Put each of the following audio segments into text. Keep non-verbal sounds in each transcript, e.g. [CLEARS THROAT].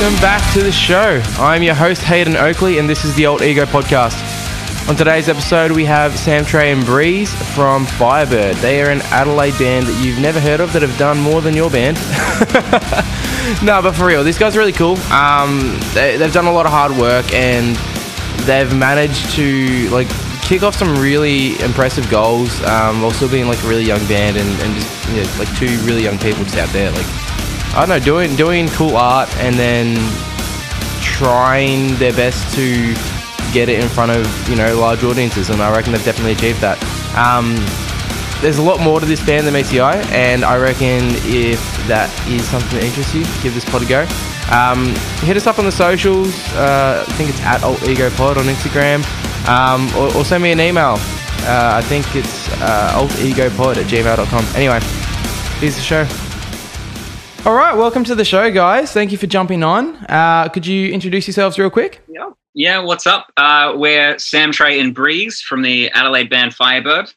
welcome back to the show. I'm your host, Hayden Oakley, and this is the Alt Ego Podcast. On today's episode, we have Samtré and Breeze from Fyre Byrd. They are an Adelaide band that you've never heard of that have done more than your band. [LAUGHS] no, but for real, these guys are really cool. Um, they, they've done a lot of hard work and they've managed to like kick off some really impressive goals um, while still being like a really young band and, and just you know, like two really young people just out there like I don't know doing doing cool art and then trying their best to get it in front of you know large audiences and I reckon they've definitely achieved that. Um, there's a lot more to this band than meets the eye, and I reckon if that is something that interests you, give this pod a go. Um, hit us up on the socials. Uh, I think it's at Alt Ego Pod on Instagram um, or, or, send me an email. Uh, I think it's uh, altegopod at gmail.com. Anyway, here's the show. All right, welcome to the show, guys. Thank you for jumping on. Uh, could you introduce yourselves real quick? Yeah. Yeah, what's up? Uh, we're Samtré and Breeze from the Adelaide band Fyre Byrd.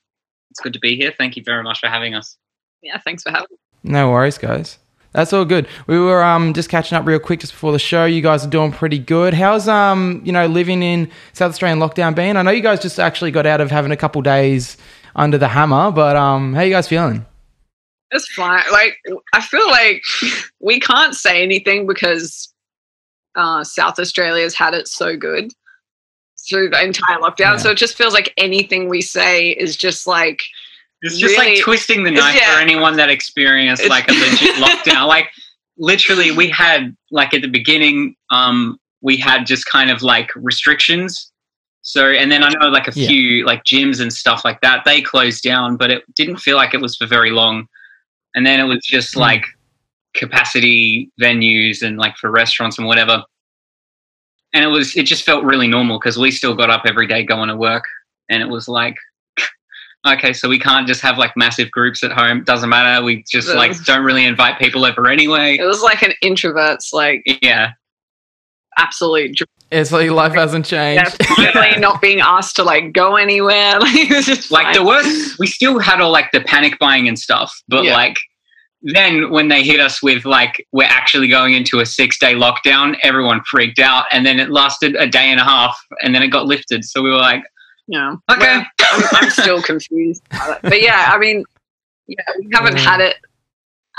It's good to be here. Thank you very much for having us. Yeah, thanks for having me. No worries, guys. That's all good. We were um, just catching up real quick just before the show. You guys are doing pretty good. How's um you know living in South Australian lockdown been? I know you guys just actually got out of having a couple days under the hammer, but um how you guys feeling? It's fine. Like I feel like we can't say anything because uh, South Australia's had it so good through the entire lockdown. Yeah. So it just feels like anything we say is just like it's just really, like twisting the knife yeah. for anyone that experienced like a [LAUGHS] legit lockdown. Like literally, we had like at the beginning, um, we had just kind of like restrictions. So, and then I know like a yeah. few like gyms and stuff like that, they closed down, but it didn't feel like it was for very long. And then it was just mm. like capacity venues and like for restaurants and whatever. And it was, it just felt really normal because we still got up every day going to work. And it was like, [LAUGHS] okay, so we can't just have like massive groups at home. Doesn't matter. We just like don't really invite people over anyway. It was like an introvert's like yeah, absolute. It's like life hasn't changed. Definitely [LAUGHS] not being asked to like go anywhere. [LAUGHS] like like the worst. We still had all like the panic buying and stuff, but yeah. like then when they hit us with like we're actually going into a six day lockdown, everyone freaked out, and then it lasted a day and a half, and then it got lifted. So we were like, yeah. Okay. Well, I'm, I'm, still confused. But yeah, I mean, yeah, we haven't had it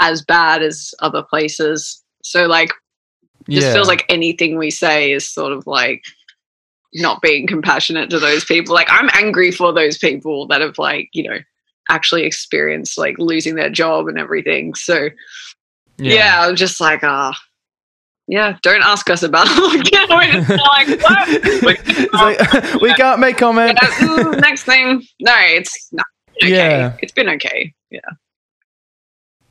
as bad as other places. So like, just yeah. feels like anything we say is sort of like not being compassionate to those people. Like I'm angry for those people that have like, you know, actually experienced like losing their job and everything. So yeah, yeah I'm just like, ah, yeah, don't ask us about [LAUGHS] it. like, [LAUGHS] like, [LAUGHS] we can't make comment. Yeah, next thing. No, it's not okay. Yeah. It's been okay. Yeah.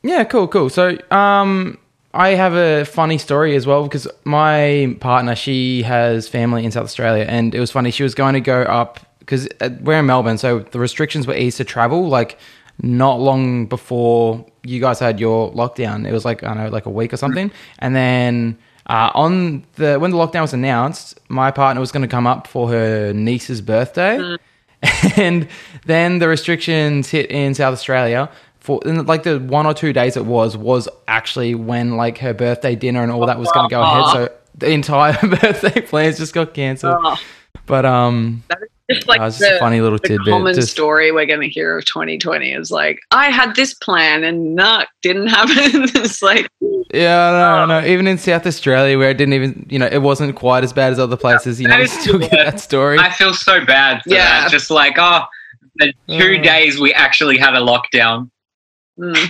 Yeah, cool, cool. So, um, I have a funny story as well because my partner, she has family in South Australia, and it was funny. She was going to go up because uh, we're in Melbourne, so the restrictions were eased to travel. Like not long before you guys had your lockdown. It was like I don't know, like a week or something, and then. Uh, on the when the lockdown was announced, my partner was going to come up for her niece's birthday, mm. [LAUGHS] and then the restrictions hit in South Australia. For like the one or two days it was was actually when like her birthday dinner and all that was going to go ahead. So the entire [LAUGHS] birthday plans just got cancelled. Oh. But um, just like just the, a funny little tidbit. Common just, story we're going to hear of 2020 is like I had this plan and not didn't [LAUGHS] happen. it's like yeah, no, no, no. Even in South Australia, where it didn't even, you know, it wasn't quite as bad as other places. You know, you still get that story. I feel so bad. yeah, that. just like oh, the two uh, days we actually had a lockdown. Mm.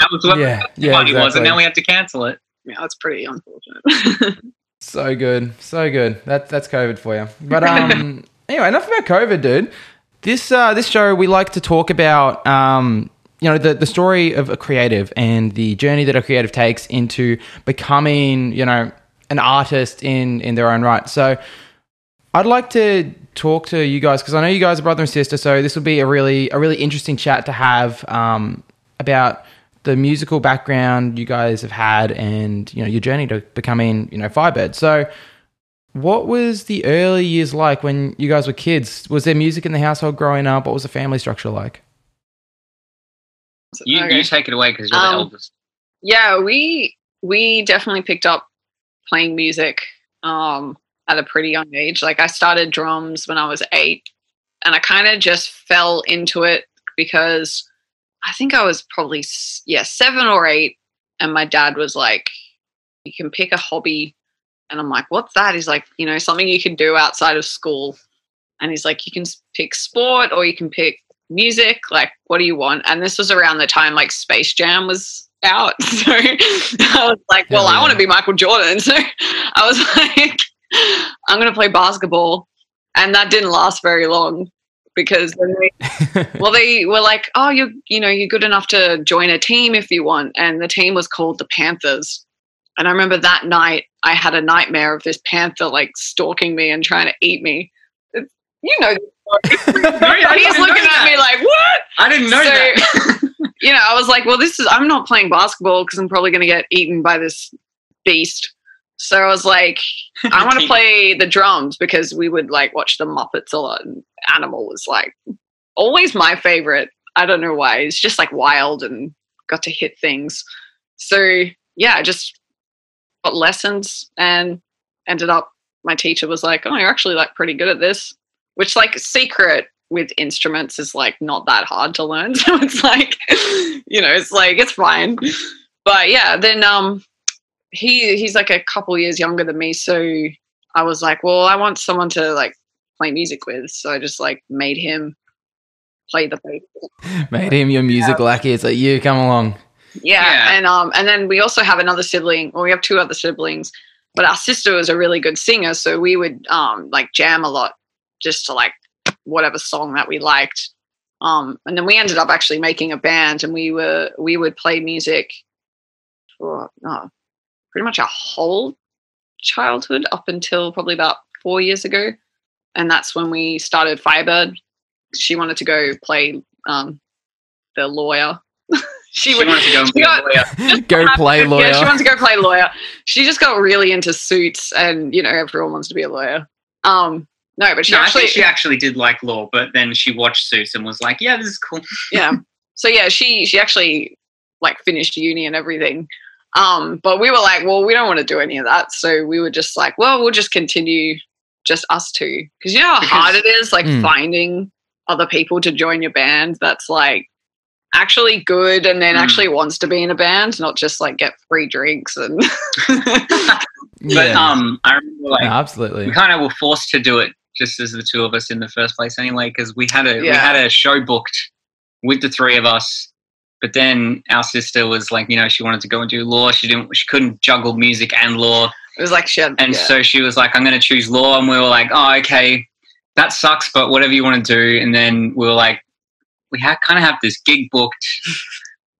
That was what yeah, the yeah, exactly. was, and now we have to cancel it. Yeah, that's pretty unfortunate. [LAUGHS] so good, so good. That's that's COVID for you. But um. [LAUGHS] Anyway, enough about COVID, dude. This uh, this show we like to talk about um, you know the the story of a creative and the journey that a creative takes into becoming you know an artist in in their own right. So I'd like to talk to you guys because I know you guys are brother and sister. So this will be a really a really interesting chat to have um, about the musical background you guys have had and you know your journey to becoming you know Fyre Byrd. So what was the early years like when you guys were kids? Was there music in the household growing up? What was the family structure like? You, okay. you take it away because you're um, the eldest. Yeah, we we definitely picked up playing music um, at a pretty young age. Like I started drums when I was eight, and I kind of just fell into it because I think I was probably yeah seven or eight, and my dad was like, "You can pick a hobby," and I'm like, "What's that?" He's like, "You know, something you can do outside of school," and he's like, "You can pick sport or you can pick music. Like, what do you want?" And this was around the time like Space Jam was out. [LAUGHS] So I was like, well, yeah. I want to be Michael Jordan. [LAUGHS] So I was like, I'm going to play basketball. And that didn't last very long because they, [LAUGHS] well, they were like, oh, you you know, you're good enough to join a team if you want. And the team was called the Panthers. And I remember that night I had a nightmare of this panther like stalking me and trying to eat me. You know, [LAUGHS] he's looking at me like, what? I didn't know so, that [LAUGHS] you know, I was like, well, this is, I'm not playing basketball because I'm probably going to get eaten by this beast. So I was like, I want to [LAUGHS] play the drums because we would like watch the Muppets a lot. And Animal was like always my favorite. I don't know why. It's just like wild and got to hit things. So yeah, I just got lessons and ended up, my teacher was like, oh, you're actually like pretty good at this, which like secret with instruments is like not that hard to learn. [LAUGHS] So it's like, [LAUGHS] you know, it's like it's fine. But yeah, then um he he's like a couple years younger than me, so I was like, well, I want someone to like play music with. So I just like made him play the bass. [LAUGHS] Made him your music yeah. lackey. It's like you come along. Yeah. yeah. And um and then we also have another sibling, or we have two other siblings, but our sister was a really good singer, so we would um like jam a lot just to like whatever song that we liked. Um, and then we ended up actually making a band, and we were we would play music for oh, pretty much our whole childhood up until probably about four years ago, and that's when we started Fyre Byrd. She wanted to go play um, the lawyer. [LAUGHS] she, she wanted to go and got, lawyer. [LAUGHS] go play lawyer. Yeah, she wanted to go play lawyer. She just got really into suits, and you know everyone wants to be a lawyer. Um, no, but she no, actually she actually did like law, but then she watched Suits and was like, "Yeah, this is cool." yeah. So yeah, she she actually like finished uni and everything. Um, but we were like, well, we don't want to do any of that, so we were just like, well, we'll just continue just us two because you know how because, hard it is, like mm. finding other people to join your band. That's like actually good and then mm. actually wants to be in a band, not just like get free drinks and. [LAUGHS] but um, I remember like no, absolutely we kind of were forced to do it just as the two of us in the first place anyway because we had a yeah. we had a show booked with the three of us but then our sister was like you know she wanted to go and do law she didn't she couldn't juggle music and law it was like shit and yeah. so she was like i'm going to choose law and we were like oh okay that sucks but whatever you want to do and then we were like we ha- kind of have this gig booked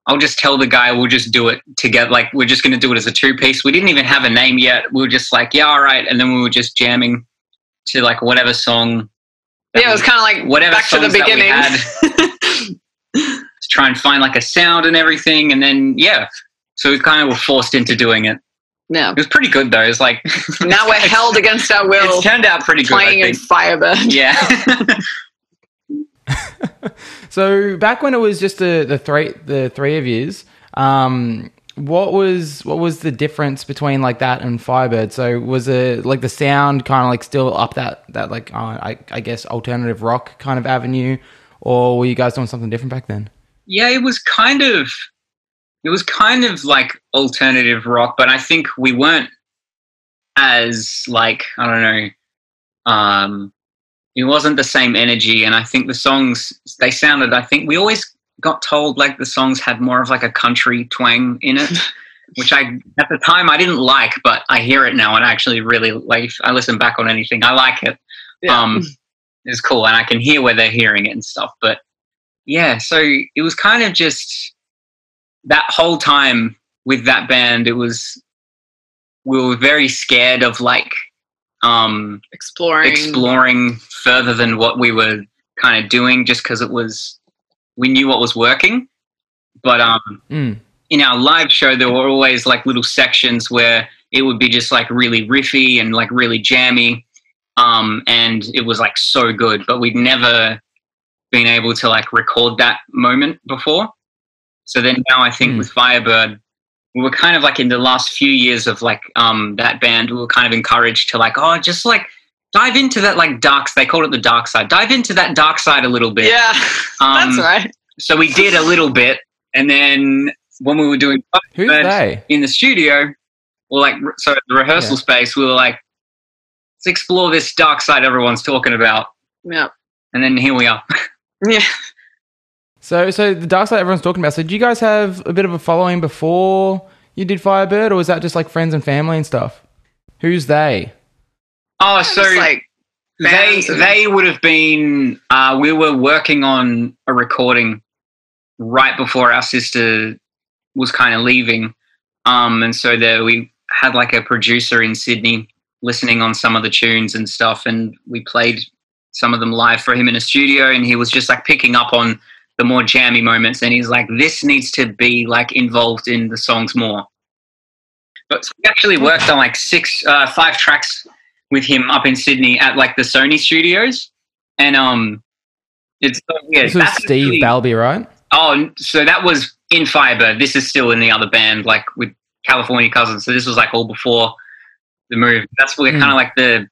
I'll just tell the guy we'll just do it together. Like we're just going to do it as a two piece. We didn't even have a name yet. We were just like, yeah, all right. And then we were just jamming to like whatever song. Yeah, it was kind of like whatever back to the beginning. [LAUGHS] to try and find like a sound and everything, and then yeah, so we kind of were forced into doing it. Yeah, it was pretty good though. It's like [LAUGHS] now we're held against our will. It's turned out pretty good. Playing in Fyre Byrd. [LAUGHS] Yeah. [LAUGHS] so back when it was just the the three the three of yous, um, what was what was the difference between like that and Fyre Byrd? So was it like the sound kind of like still up that that like uh, I I guess alternative rock kind of avenue, or were you guys doing something different back then? Yeah, it was kind of it was kind of like alternative rock, but I think we weren't as like I don't know. Um, it wasn't the same energy, and I think the songs they sounded. I think we always got told like the songs had more of like a country twang in it, [LAUGHS] which I at the time I didn't like, but I hear it now and I actually really like. I listen back on anything, I like it. Yeah. Um, it's cool, and I can hear where they're hearing it and stuff. But yeah, so it was kind of just that whole time with that band. It was we were very scared of like um exploring exploring further than what we were kind of doing just because it was we knew what was working. But um, mm. in our live show, there were always like little sections where it would be just like really riffy and like really jammy. Um, and it was like so good, but we'd never been able to like record that moment before. So then now I think mm. with Fyre Byrd, we were kind of like in the last few years of like um that band, we were kind of encouraged to like, oh, just like dive into that like dark. They called it the dark side. Dive into that dark side a little bit. Yeah, [LAUGHS] um, that's right. So we did a little bit, and then when we were doing who's they in the studio, or like so the rehearsal yeah. space, we were like, let's explore this dark side everyone's talking about. Yeah, and then here we are. [LAUGHS] yeah. So, so the dark side everyone's talking about. So, do you guys have a bit of a following before you did Fyre Byrd, or was that just like friends and family and stuff? Who's they? Oh, so like they they would have been. Uh, we were working on a recording right before our sister was kind of leaving, um, and so there we had like a producer in Sydney listening on some of the tunes and stuff, and we played some of them live for him in a studio, and he was just like picking up on the more jammy moments, and he's like, "This needs to be like involved in the songs more." But so we actually worked on like six, uh, five tracks with him up in Sydney at like the Sony studios, and um, it's yeah. This was Steve really, Balby, right? Oh, so that was in Fiber. This is still in the other band, like with California Cousins. So this was like all before the move. That's where mm. kind of like the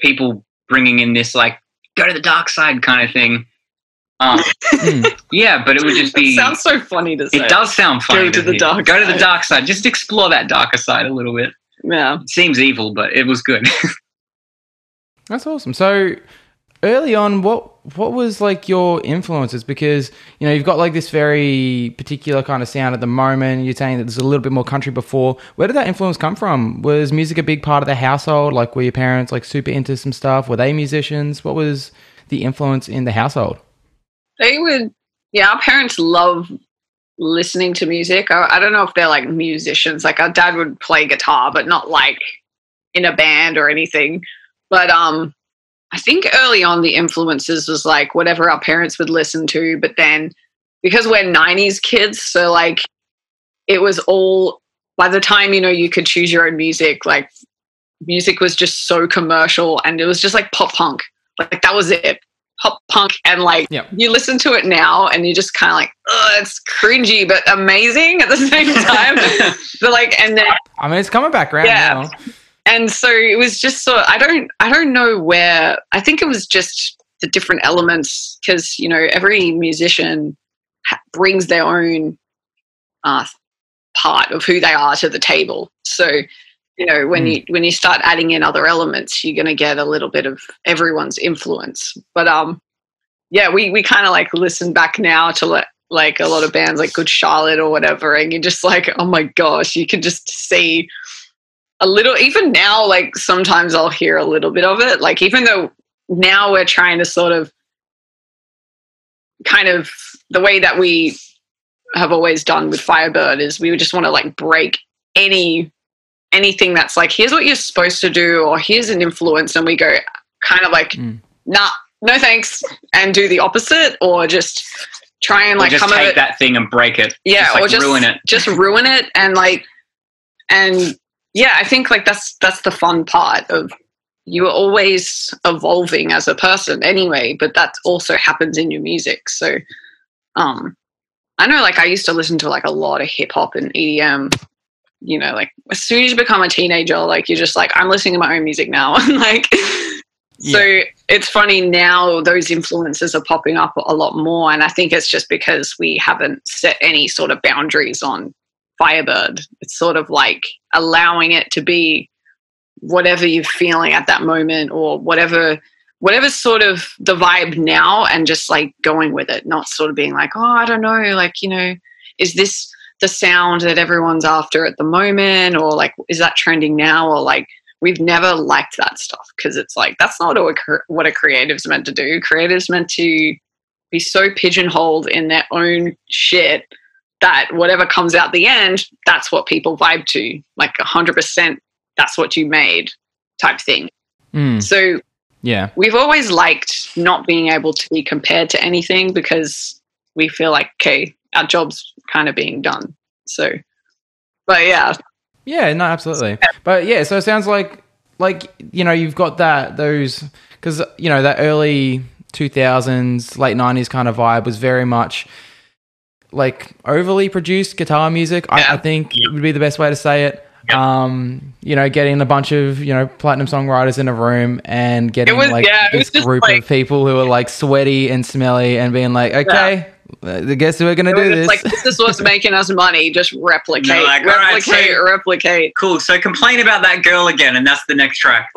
people bringing in this like go to the dark side kind of thing. Um, yeah, but it would just be. It [LAUGHS] sounds so funny to say. It does sound funny. Go to, to the dark. Go to the dark side. Just explore that darker side a little bit. Yeah, it seems evil, but it was good. [LAUGHS] That's awesome. So early on, what what was like your influences? Because you know you've got like this very particular kind of sound at the moment. You're saying that there's a little bit more country before. Where did that influence come from? Was music a big part of the household? Like were your parents like super into some stuff? Were they musicians? What was the influence in the household? they would yeah our parents love listening to music I, I, don't know if they're like musicians like our dad would play guitar but not like in a band or anything but um i think early on the influences was like whatever our parents would listen to but then because we're 90s kids so like it was all by the time you know you could choose your own music like music was just so commercial and it was just like pop punk like that was it pop punk and like yep. you listen to it now and you're just kind of like it's cringy but amazing at the same time [LAUGHS] but like and then i mean it's coming back around yeah now. And so it was just so i don't i don't know where i think it was just the different elements because you know every musician ha- brings their own uh, part of who they are to the table so you know when mm. you when you start adding in other elements you're going to get a little bit of everyone's influence but um yeah we we kind of like listen back now to let like a lot of bands like good charlotte or whatever and you're just like oh my gosh you can just see a little even now like sometimes i'll hear a little bit of it like even though now we're trying to sort of kind of the way that we have always done with Fyre Byrd is we just want to like break any anything that's like, here's what you're supposed to do, or here's an influence, and we go kind of like, mm. nah, no thanks, and do the opposite, or just try and like just come take that thing and break it. Yeah, just, like, or just ruin it. Just ruin it, and like, and yeah, I think like that's that's the fun part of you are always evolving as a person anyway, but that also happens in your music. So, um, I know like I used to listen to like a lot of hip hop and EDM you know, like as soon as you become a teenager, like you're just like, I'm listening to my own music now. [LAUGHS] and like, yeah. so it's funny now those influences are popping up a lot more. And I think it's just because we haven't set any sort of boundaries on Fyre Byrd. It's sort of like allowing it to be whatever you're feeling at that moment or whatever whatever's sort of the vibe now and just like going with it not sort of being like oh i don't know like you know is this the sound that everyone's after at the moment? or like is that trending now? or like we've never liked that stuff because it's like that's not what a, what a creative's meant to do. Creatives meant to be so pigeonholed in their own shit that whatever comes out the end that's what people vibe to like 100% that's what you made type thing mm. so yeah we've always liked not being able to be compared to anything because we feel like okay our job's kind of being done. So, but yeah. Yeah, no, absolutely. But yeah, so it sounds like, like, you know, you've got that, those, because, you know, that early 2000s, late 90s kind of vibe was very much like overly produced guitar music. Yeah. I, I, think yeah. would be the best way to say it. Yeah. Um, you know, getting a bunch of you know platinum songwriters in a room and getting was, like this group like, of people who are like sweaty and smelly and being like, okay. I guess we're gonna do this. Like this is what's [LAUGHS] making us money. Just replicate, like, replicate, right, so, replicate. Cool. So complain about that girl again, and that's the next track.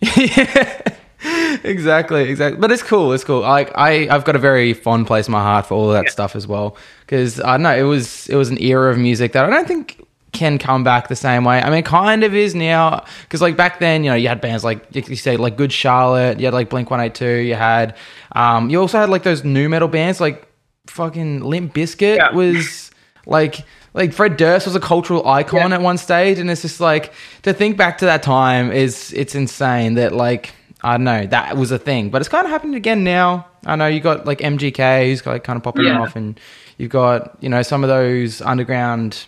yeah. [LAUGHS] [LAUGHS] [LAUGHS] exactly, exactly. But it's cool. It's cool. Like I, I've got a very fond place in my heart for all of that yeah. stuff as well. Because I don't know, it was it was an era of music that I don't think can come back the same way. I mean, kind of is now because like back then, you know, you had bands like you say like Good Charlotte, you had like Blink One Eight Two, you had, um, you also had like those nu metal bands like fucking Limp Bizkit yeah. was like like Fred Durst was a cultural icon yeah. at one stage, and it's just like to think back to that time is it's insane that like I don't know, that was a thing. But it's kind of happening again now. I know you got like MGK who's like kind of popping yeah. off, and you've got you know some of those underground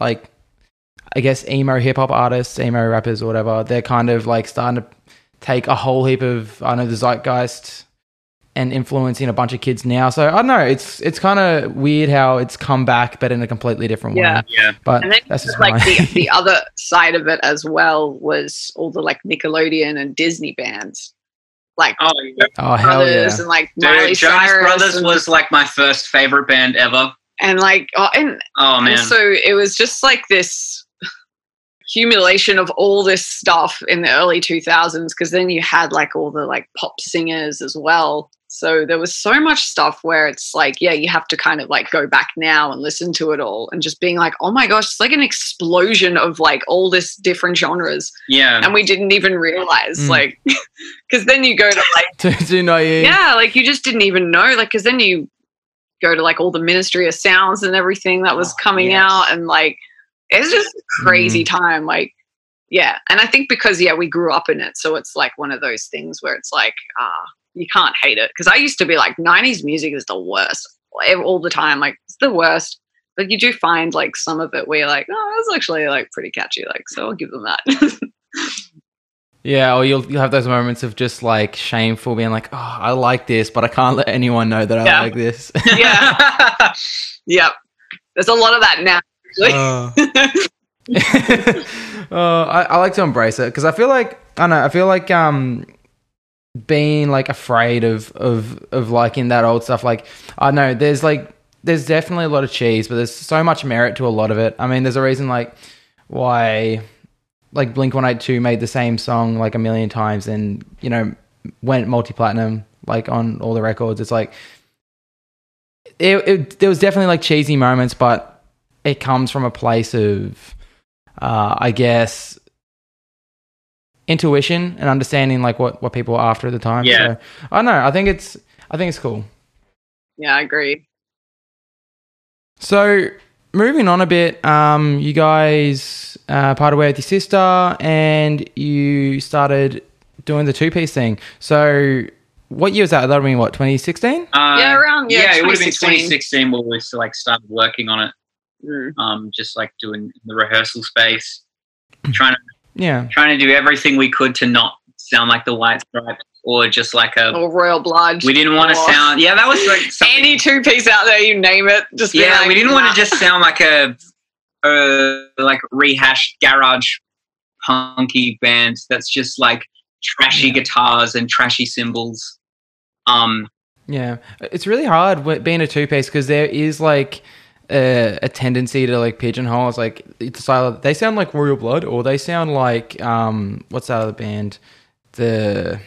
like I guess emo hip hop artists, emo rappers or whatever. They're kind of like starting to take a whole heap of I know the zeitgeist and influencing a bunch of kids now. So I don't know. It's it's kind of weird how it's come back, but in a completely different yeah. way. Yeah, but and then that's just like the, [LAUGHS] the other side of it as well was all the like Nickelodeon and Disney bands. Like oh, yeah. oh hell yeah. and like Dude, Miley Jonas Brothers and, was like my first favorite band ever. And like oh and oh man, and so it was just like this accumulation of all this stuff in the early 2000s because then you had like all the like pop singers as well so there was so much stuff where it's like, yeah, you have to kind of like go back now and listen to it all and just being like, oh my gosh, it's like an explosion of like all this different genres. Yeah. And we didn't even realize, mm. like, [LAUGHS] because then you go to like, [LAUGHS] too naive. Yeah, like you just didn't even know, like, because then you go to like all the Ministry of Sounds and everything that was oh, coming yes. out, and like, it's just crazy mm. time. Like, yeah. And I think because, yeah, we grew up in it. So it's like one of those things where it's like, ah, you can't hate it because I used to be like 90s music is the worst all the time like it's the worst. But you do find like some of it where you're like oh that's actually like pretty catchy like so I'll give them that. [LAUGHS] Yeah or you'll, you'll have those moments of just like shameful being like oh I like this but I can't let anyone know that I yeah. like this. [LAUGHS] Yeah. [LAUGHS] Yep. There's a lot of that now uh, uh, I, I like to embrace it because I feel like I don't know I feel like um being like afraid of of of liking that old stuff. Like I know there's like there's definitely a lot of cheese, but there's so much merit to a lot of it. I mean, there's a reason like why like Blink One Eight Two made the same song like a million times and you know went multi platinum like on all the records. It's like it, it there was definitely like cheesy moments, but it comes from a place of uh, I guess intuition and understanding like what what people are after at the time. Yeah. So, I don't know. I think it's I think it's cool. Yeah, I agree. So moving on a bit, um, you guys uh, parted way with your sister, and you started doing the two piece thing. So what year was that? That would have been what, 2016? Uh, yeah, around yeah. Yeah, it would have been 2016 where we like started working on it. Mm. Um, just like doing the rehearsal space, trying to yeah. Trying to do everything we could to not sound like the White Stripes or just like a or Royal Blood. We didn't want to sound. Yeah, that was like [LAUGHS] any two piece out there. You name it. Just yeah. Like, we didn't nah. want to just sound like a, a like rehashed garage punky band that's just like trashy yeah. guitars and trashy cymbals. Um. Yeah, it's really hard being a two piece because there is like a, a, tendency to like pigeonhole. It's like it's either they sound like Royal Blood or they sound like um what's that other band? The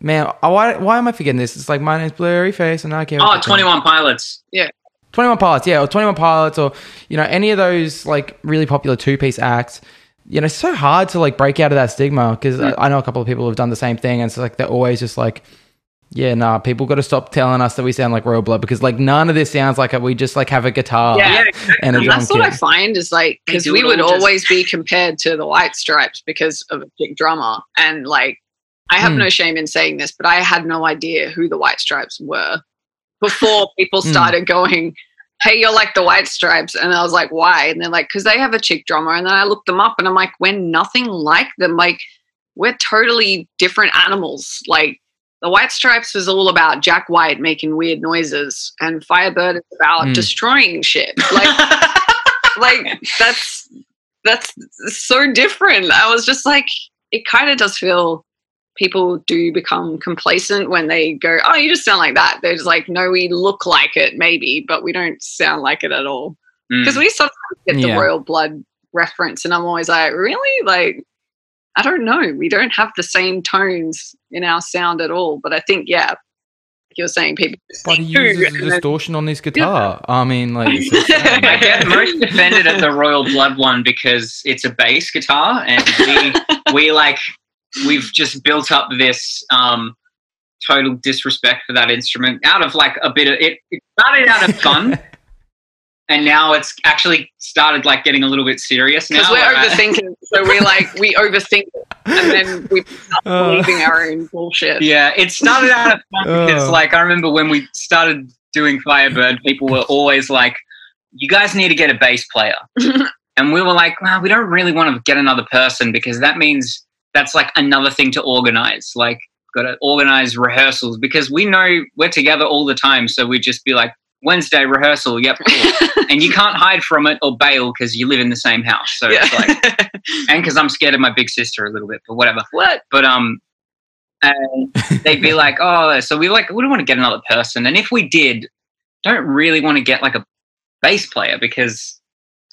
man, why why am I forgetting this? It's like my name's Blurryface and I can't. Oh, 21 Pilots. Yeah. 21 Pilots, yeah, or 21 Pilots, or you know any of those like really popular two piece acts. You know, it's so hard to like break out of that stigma because mm. I, I know a couple of people have done the same thing, and it's like they're always just like yeah, nah, people got to stop telling us that we sound like Royal Blood because like none of this sounds like a, we just like have a guitar yeah, and a drum That's kit. what I find is like because we would always be compared to the White Stripes because of a big drummer and like I have mm. no shame in saying this, but I had no idea who the White Stripes were before [LAUGHS] people hmm. started mm. going, "Hey, you're like the White Stripes," and I was like, "Why?" And they're like, "Because they have a chick drummer," and then I looked them up and I'm like, "We're nothing like them. Like we're totally different animals. Like." The White Stripes was all about Jack White making weird noises, and Fyre Byrd is about mm. destroying shit. [LAUGHS] Like, like that's that's so different. I was just like, it kind of does feel people do become complacent when they go, "Oh, you just sound like that." They're just like, "No, we look like it, maybe, but we don't sound like it at all." Because mm. we sometimes get the yeah. royal blood reference, and I'm always like, "Really?" Like, I don't know. We don't have the same tones in our sound at all. But I think, yeah, you're saying people. But he uses a distortion on his guitar. Yeah. I mean, like. [LAUGHS] I get most offended at the Royal Blood one because it's a bass guitar, and we [LAUGHS] we like we've just built up this um, total disrespect for that instrument out of like a bit of it. It started out of fun. [LAUGHS] and now it's actually started like getting a little bit serious because we're overthinking. [LAUGHS] so we like we overthink and then we start [LAUGHS] uh, believing our own bullshit. Yeah, it started out of fun uh, [LAUGHS] because like I remember when we started doing Fyre Byrd, people were always like, "You guys need to get a bass player," and we were like, "Well, we don't really want to get another person because that means that's like another thing to organize. Like, got to organize rehearsals because we know we're together all the time, so we just be like." Wednesday rehearsal. Yep, cool. [LAUGHS] and you can't hide from it or bail because you live in the same house. So yeah. it's like, [LAUGHS] and because I'm scared of my big sister a little bit, but whatever. What? But um, and they'd be [LAUGHS] like, oh, so we like we don't want to get another person, and if we did, don't really want to get like a bass player because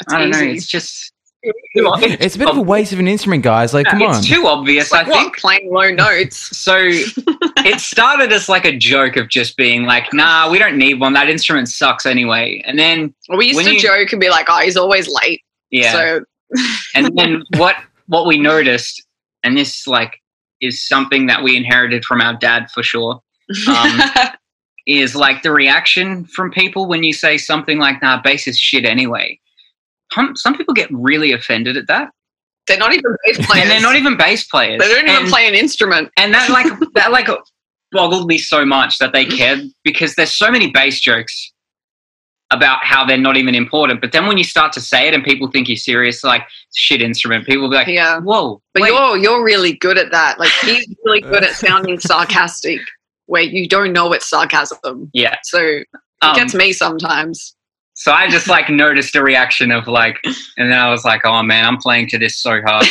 I don't easy. know, it's just it's a bit of a waste of an instrument, guys. Like, come it's on. It's too obvious, like, I think. Playing low notes. So [LAUGHS] it started as like a joke of just being like, nah, we don't need one. That instrument sucks anyway. And then well, we used to you, joke and be like, oh, he's always late. Yeah. So [LAUGHS] and then what what we noticed, and this like is something that we inherited from our dad for sure. Um, [LAUGHS] is like the reaction from people when you say something like, nah, bass is shit anyway some people get really offended at that. They're not even bass players. and they're not even bass players. They don't even and, play an instrument. And that like that like boggled me so much that they cared because there's so many bass jokes about how they're not even important. But then when you start to say it and people think you're serious, like shit instrument, people will be like, Yeah. Whoa. But wait. you're you're really good at that. Like he's really [LAUGHS] good at sounding sarcastic where you don't know it's sarcasm. Yeah. So it um, gets me sometimes. So I just like noticed a reaction of like, and then I was like, oh man, I'm playing to this so hard.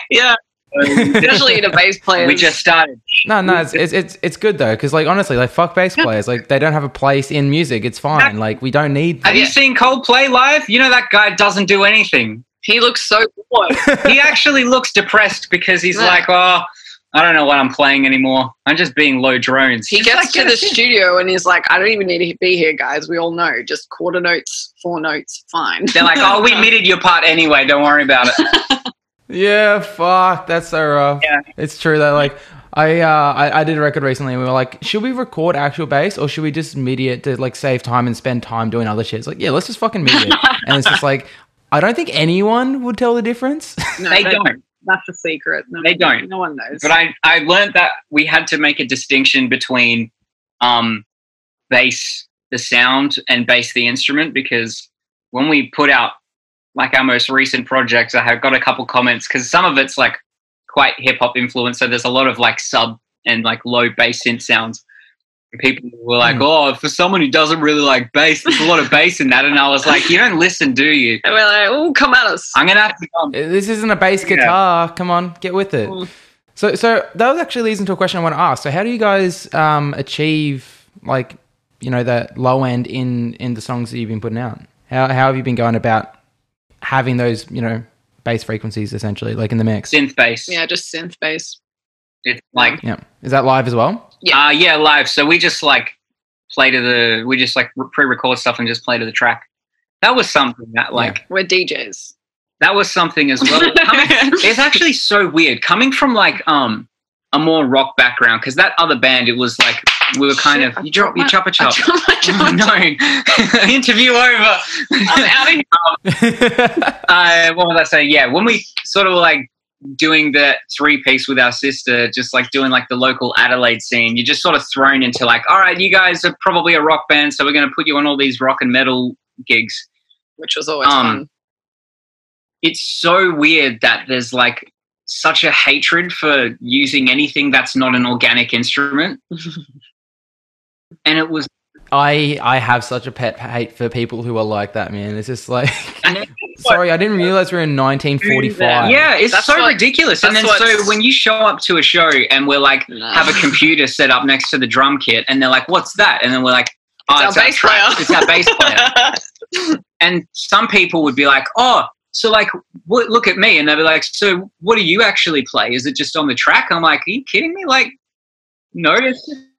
[LAUGHS] yeah. Especially the bass player. [LAUGHS] We just started. No, no, it's it's it's, it's good though, because like honestly, like fuck bass players, like they don't have a place in music. It's fine. Like we don't need. Have you seen Coldplay live? You know that guy doesn't do anything. He looks so bored. [LAUGHS] he actually looks depressed because he's yeah. like, oh, I don't know what I'm playing anymore. I'm just being low drones. He [LAUGHS] just gets like, to get the studio and he's like, I don't even need to be here, guys. We all know. Just quarter notes, four notes, fine. They're like, oh, we [LAUGHS] muted your part anyway. Don't worry about it. [LAUGHS] yeah, fuck. That's so rough. Yeah. It's true that, like, I, uh, I, I did a record recently and we were like, should we record actual bass or should we just MIDI it to like save time and spend time doing other shit? It's like, yeah, let's just fucking MIDI it. and it's just like, I don't think anyone would tell the difference. No, they, they don't that's a secret. No they don't. No one knows. But I, I learned that we had to make a distinction between um, bass, the sound, and bass, the instrument, because when we put out like our most recent projects, I have got a couple comments because some of it's like quite hip hop influence. So there's a lot of like sub and like low bass synth sounds people were like, mm. "Oh, for someone who doesn't really like bass, there's a lot of bass in that." And I was like, "You don't listen, do you?" [LAUGHS] And we're like, "Oh, come at us!" I'm gonna have to. Come. This isn't a bass guitar. Yeah. Come on, get with it. Mm. So, so that was actually leads into a question I want to ask. So, how do you guys um, achieve like you know that low end in in the songs that you've been putting out? How how have you been going about having those you know bass frequencies essentially like in the mix? Synth bass. Yeah, just synth bass. It's like yeah. Is that live as well? Yeah. Uh, yeah, live. So we just like play to the we just like pre-record stuff and just play to the track. That was something that like yeah. we're DJs. That was something as well. [LAUGHS] it's actually so weird coming from like um a more rock background because that other band it was like we were kind Shit, of you drop you chop a chop. Oh, [LAUGHS] no, [LAUGHS] interview over. I'm out of here. uh, what was I saying? Yeah, when we sort of like doing the three piece with our sister, just like doing like the local Adelaide scene, you're just sort of thrown into like, all right, you guys are probably a rock band, so we're going to put you on all these rock and metal gigs, which was always um, fun. It's so weird that there's like such a hatred for using anything that's not an organic instrument. [LAUGHS] and it was I I have such a pet hate for people who are like that, man. It's just like [LAUGHS] [LAUGHS] sorry, I didn't realize we're in 1945. Yeah, it's that's so what, ridiculous. And then so when you show up to a show and we're like have a computer set up next to the drum kit, and they're like, "What's that?" And then we're like, "Oh, it's, it's our bass player. It's our bass [LAUGHS] player." and some people would be like, "Oh." So like, look at me, and they'd be like, "So what do you actually play? Is it just on the track?" I'm like, "Are you kidding me? Like, no, it's like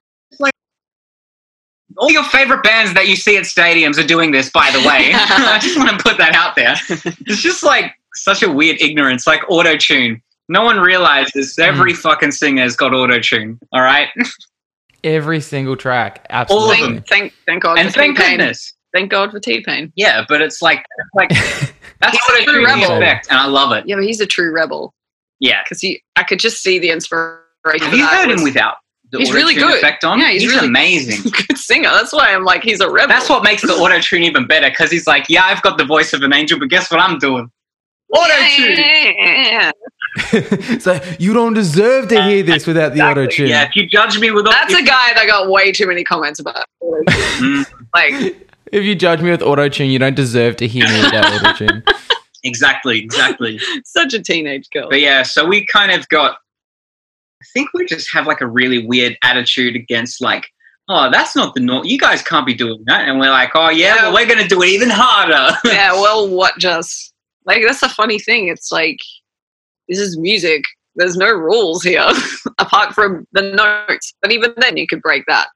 all your favorite bands that you see at stadiums are doing this, by the way. [LAUGHS] I just want to put that out there. [LAUGHS] It's just like such a weird ignorance, like auto tune. No one realizes every mm. fucking singer's got auto tune. All right, [LAUGHS] every single track, absolutely. All of them. Thank, thank God. And thank T-Pain. goodness. Thank God for T Pain. Yeah, but it's like, like that's auto tune effect, and I love it. Yeah, but he's a true rebel. Yeah, because he, I could just see the inspiration. Have you heard was, him without? The he's really good. effect on. Yeah, he's, he's really amazing. [LAUGHS] Good singer. That's why I'm like, he's a rebel. That's what makes the auto tune even better because he's like, yeah, I've got the voice of an angel, but guess what I'm doing? Auto tune. Yeah. [LAUGHS] so you don't deserve to hear this without the exactly. auto tune. Yeah, if you judge me with that's a guy that got way too many comments about. Mm. [LAUGHS] like, if you judge me with auto tune, you don't deserve to hear me without auto tune. Exactly, exactly. Such a teenage girl. But yeah, so we kind of got I think we just have like a really weird attitude against like, oh, that's not the norm. You guys can't be doing that. And we're like, oh yeah, yeah. Well, we're gonna do it even harder. [LAUGHS] yeah. Well, what just like that's a funny thing. It's like this is music. There's no rules here [LAUGHS] apart from the notes. But even then, you could break that.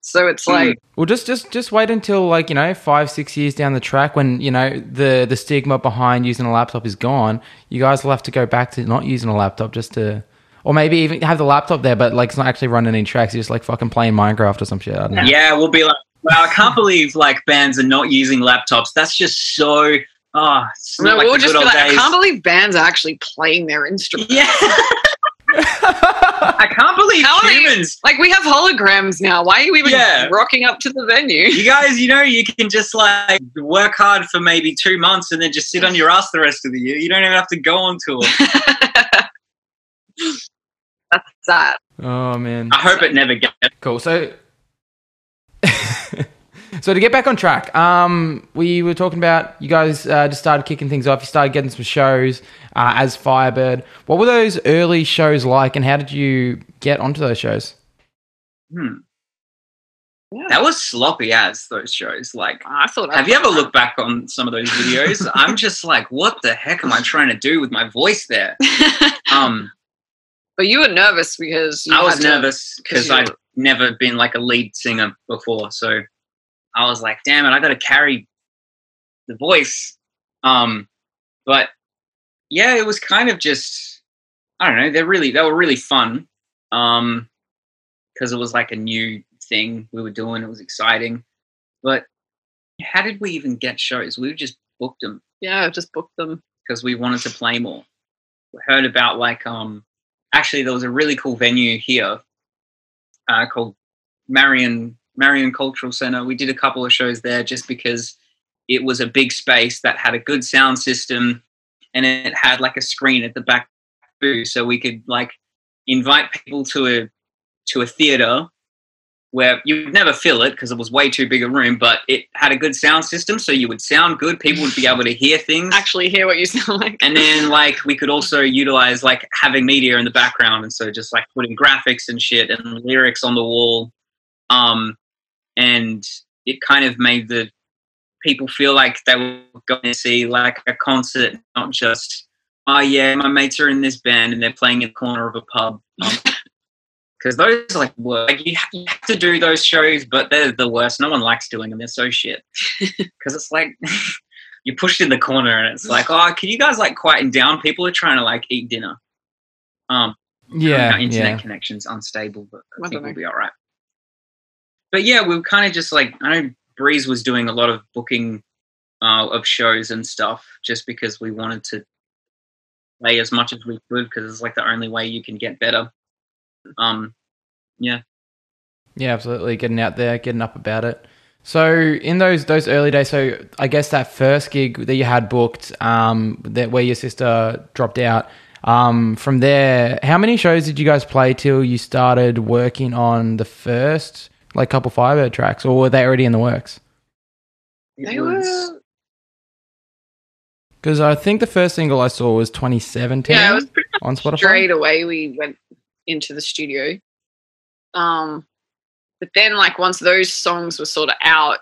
So it's hmm. like, well, just just just wait until like you know five six years down the track when you know the the stigma behind using a laptop is gone. You guys will have to go back to not using a laptop just to or maybe even have the laptop there, but like it's not actually running any tracks. You're just like fucking playing Minecraft or some shit. I don't know. Yeah, we'll be like, well, I can't believe like bands are not using laptops. That's just so. Oh, no, like we'll just be like, days. I can't believe bands are actually playing their instruments. Yeah. [LAUGHS] I can't believe How humans. like we have holograms now. Why are you even yeah. rocking up to the venue? You guys, you know, you can just like work hard for maybe two months and then just sit on your ass the rest of the year. You don't even have to go on tour. [LAUGHS] That's sad. Oh man. I hope it never gets cool. So [LAUGHS] So to get back on track, um, we were talking about you guys uh, just started kicking things off. You started getting some shows uh, as Fyre Byrd. What were those early shows like, and how did you get onto those shows? Hmm. Yeah. That was sloppy as those shows. Like, I thought. Have you ever looked back on some of those videos? [LAUGHS] I'm just like, what the heck am I trying to do with my voice there? [LAUGHS] um, but you were nervous because I was nervous because I'd never been like a lead singer before, so I was like, "Damn it, I got to carry the voice." Um, but yeah, it was kind of just I don't know. They're really they were really fun. Um, because it was like a new thing we were doing. It was exciting, but how did we even get shows? We just booked them. Yeah, just booked them because we wanted to play more. We heard about like um actually there was a really cool venue here uh, called Marion Marion Cultural Center. We did a couple of shows there just because it was a big space that had a good sound system and it had like a screen at the back booth so we could like invite people to a to a theater where you'd never fill it because it was way too big a room, but it had a good sound system, so you would sound good. People would be [LAUGHS] able to hear things, actually hear what you sound like. And then [LAUGHS] like we could also utilize like having media in the background, and so just like putting graphics and shit and lyrics on the wall, um, and it kind of made the people feel like they were going to see like a concert, not just oh yeah, my mates are in this band and they're playing in the corner of a pub. [LAUGHS] Um, because those are like Like you, you have to do those shows, but they're the worst. No one likes doing them. They're so shit. [LAUGHS] Because it's like [LAUGHS] you're pushed in the corner, and it's like, oh, can you guys like quieten down? People are trying to like eat dinner. Um, yeah, internet yeah. connection's unstable, but I think we'll be all right. But yeah, we are kind of just like I know Breeze was doing a lot of booking uh, of shows and stuff, just because we wanted to play as much as we could, because it's like the only way you can get better um, yeah. Yeah, absolutely. Getting out there, getting up about it. So in those those early days, so I guess that first gig that you had booked, um, that where your sister dropped out, Um, from there, how many shows did you guys play till you started working on the first like couple Fyre Byrd tracks, or were they already in the works? They were. Because I think the first single I saw was 2017. Yeah, it was pretty on Spotify. Straight away, we went into the studio. Um, but then, like, once those songs were sort of out,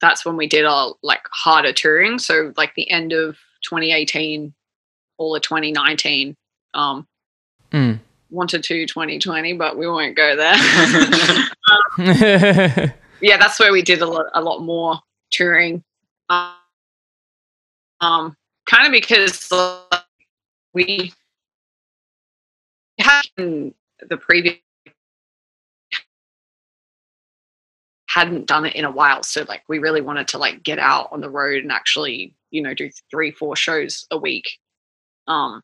that's when we did our like harder touring. So, like, the end of 2018, all of 2019. Um, mm. wanted to 2020, but we won't go there. [LAUGHS] um, yeah, that's where we did a lot, a lot more touring. Um, um, kind of because like, we had the previous hadn't done it in a while so like we really wanted to like get out on the road and actually you know do three four shows a week. Um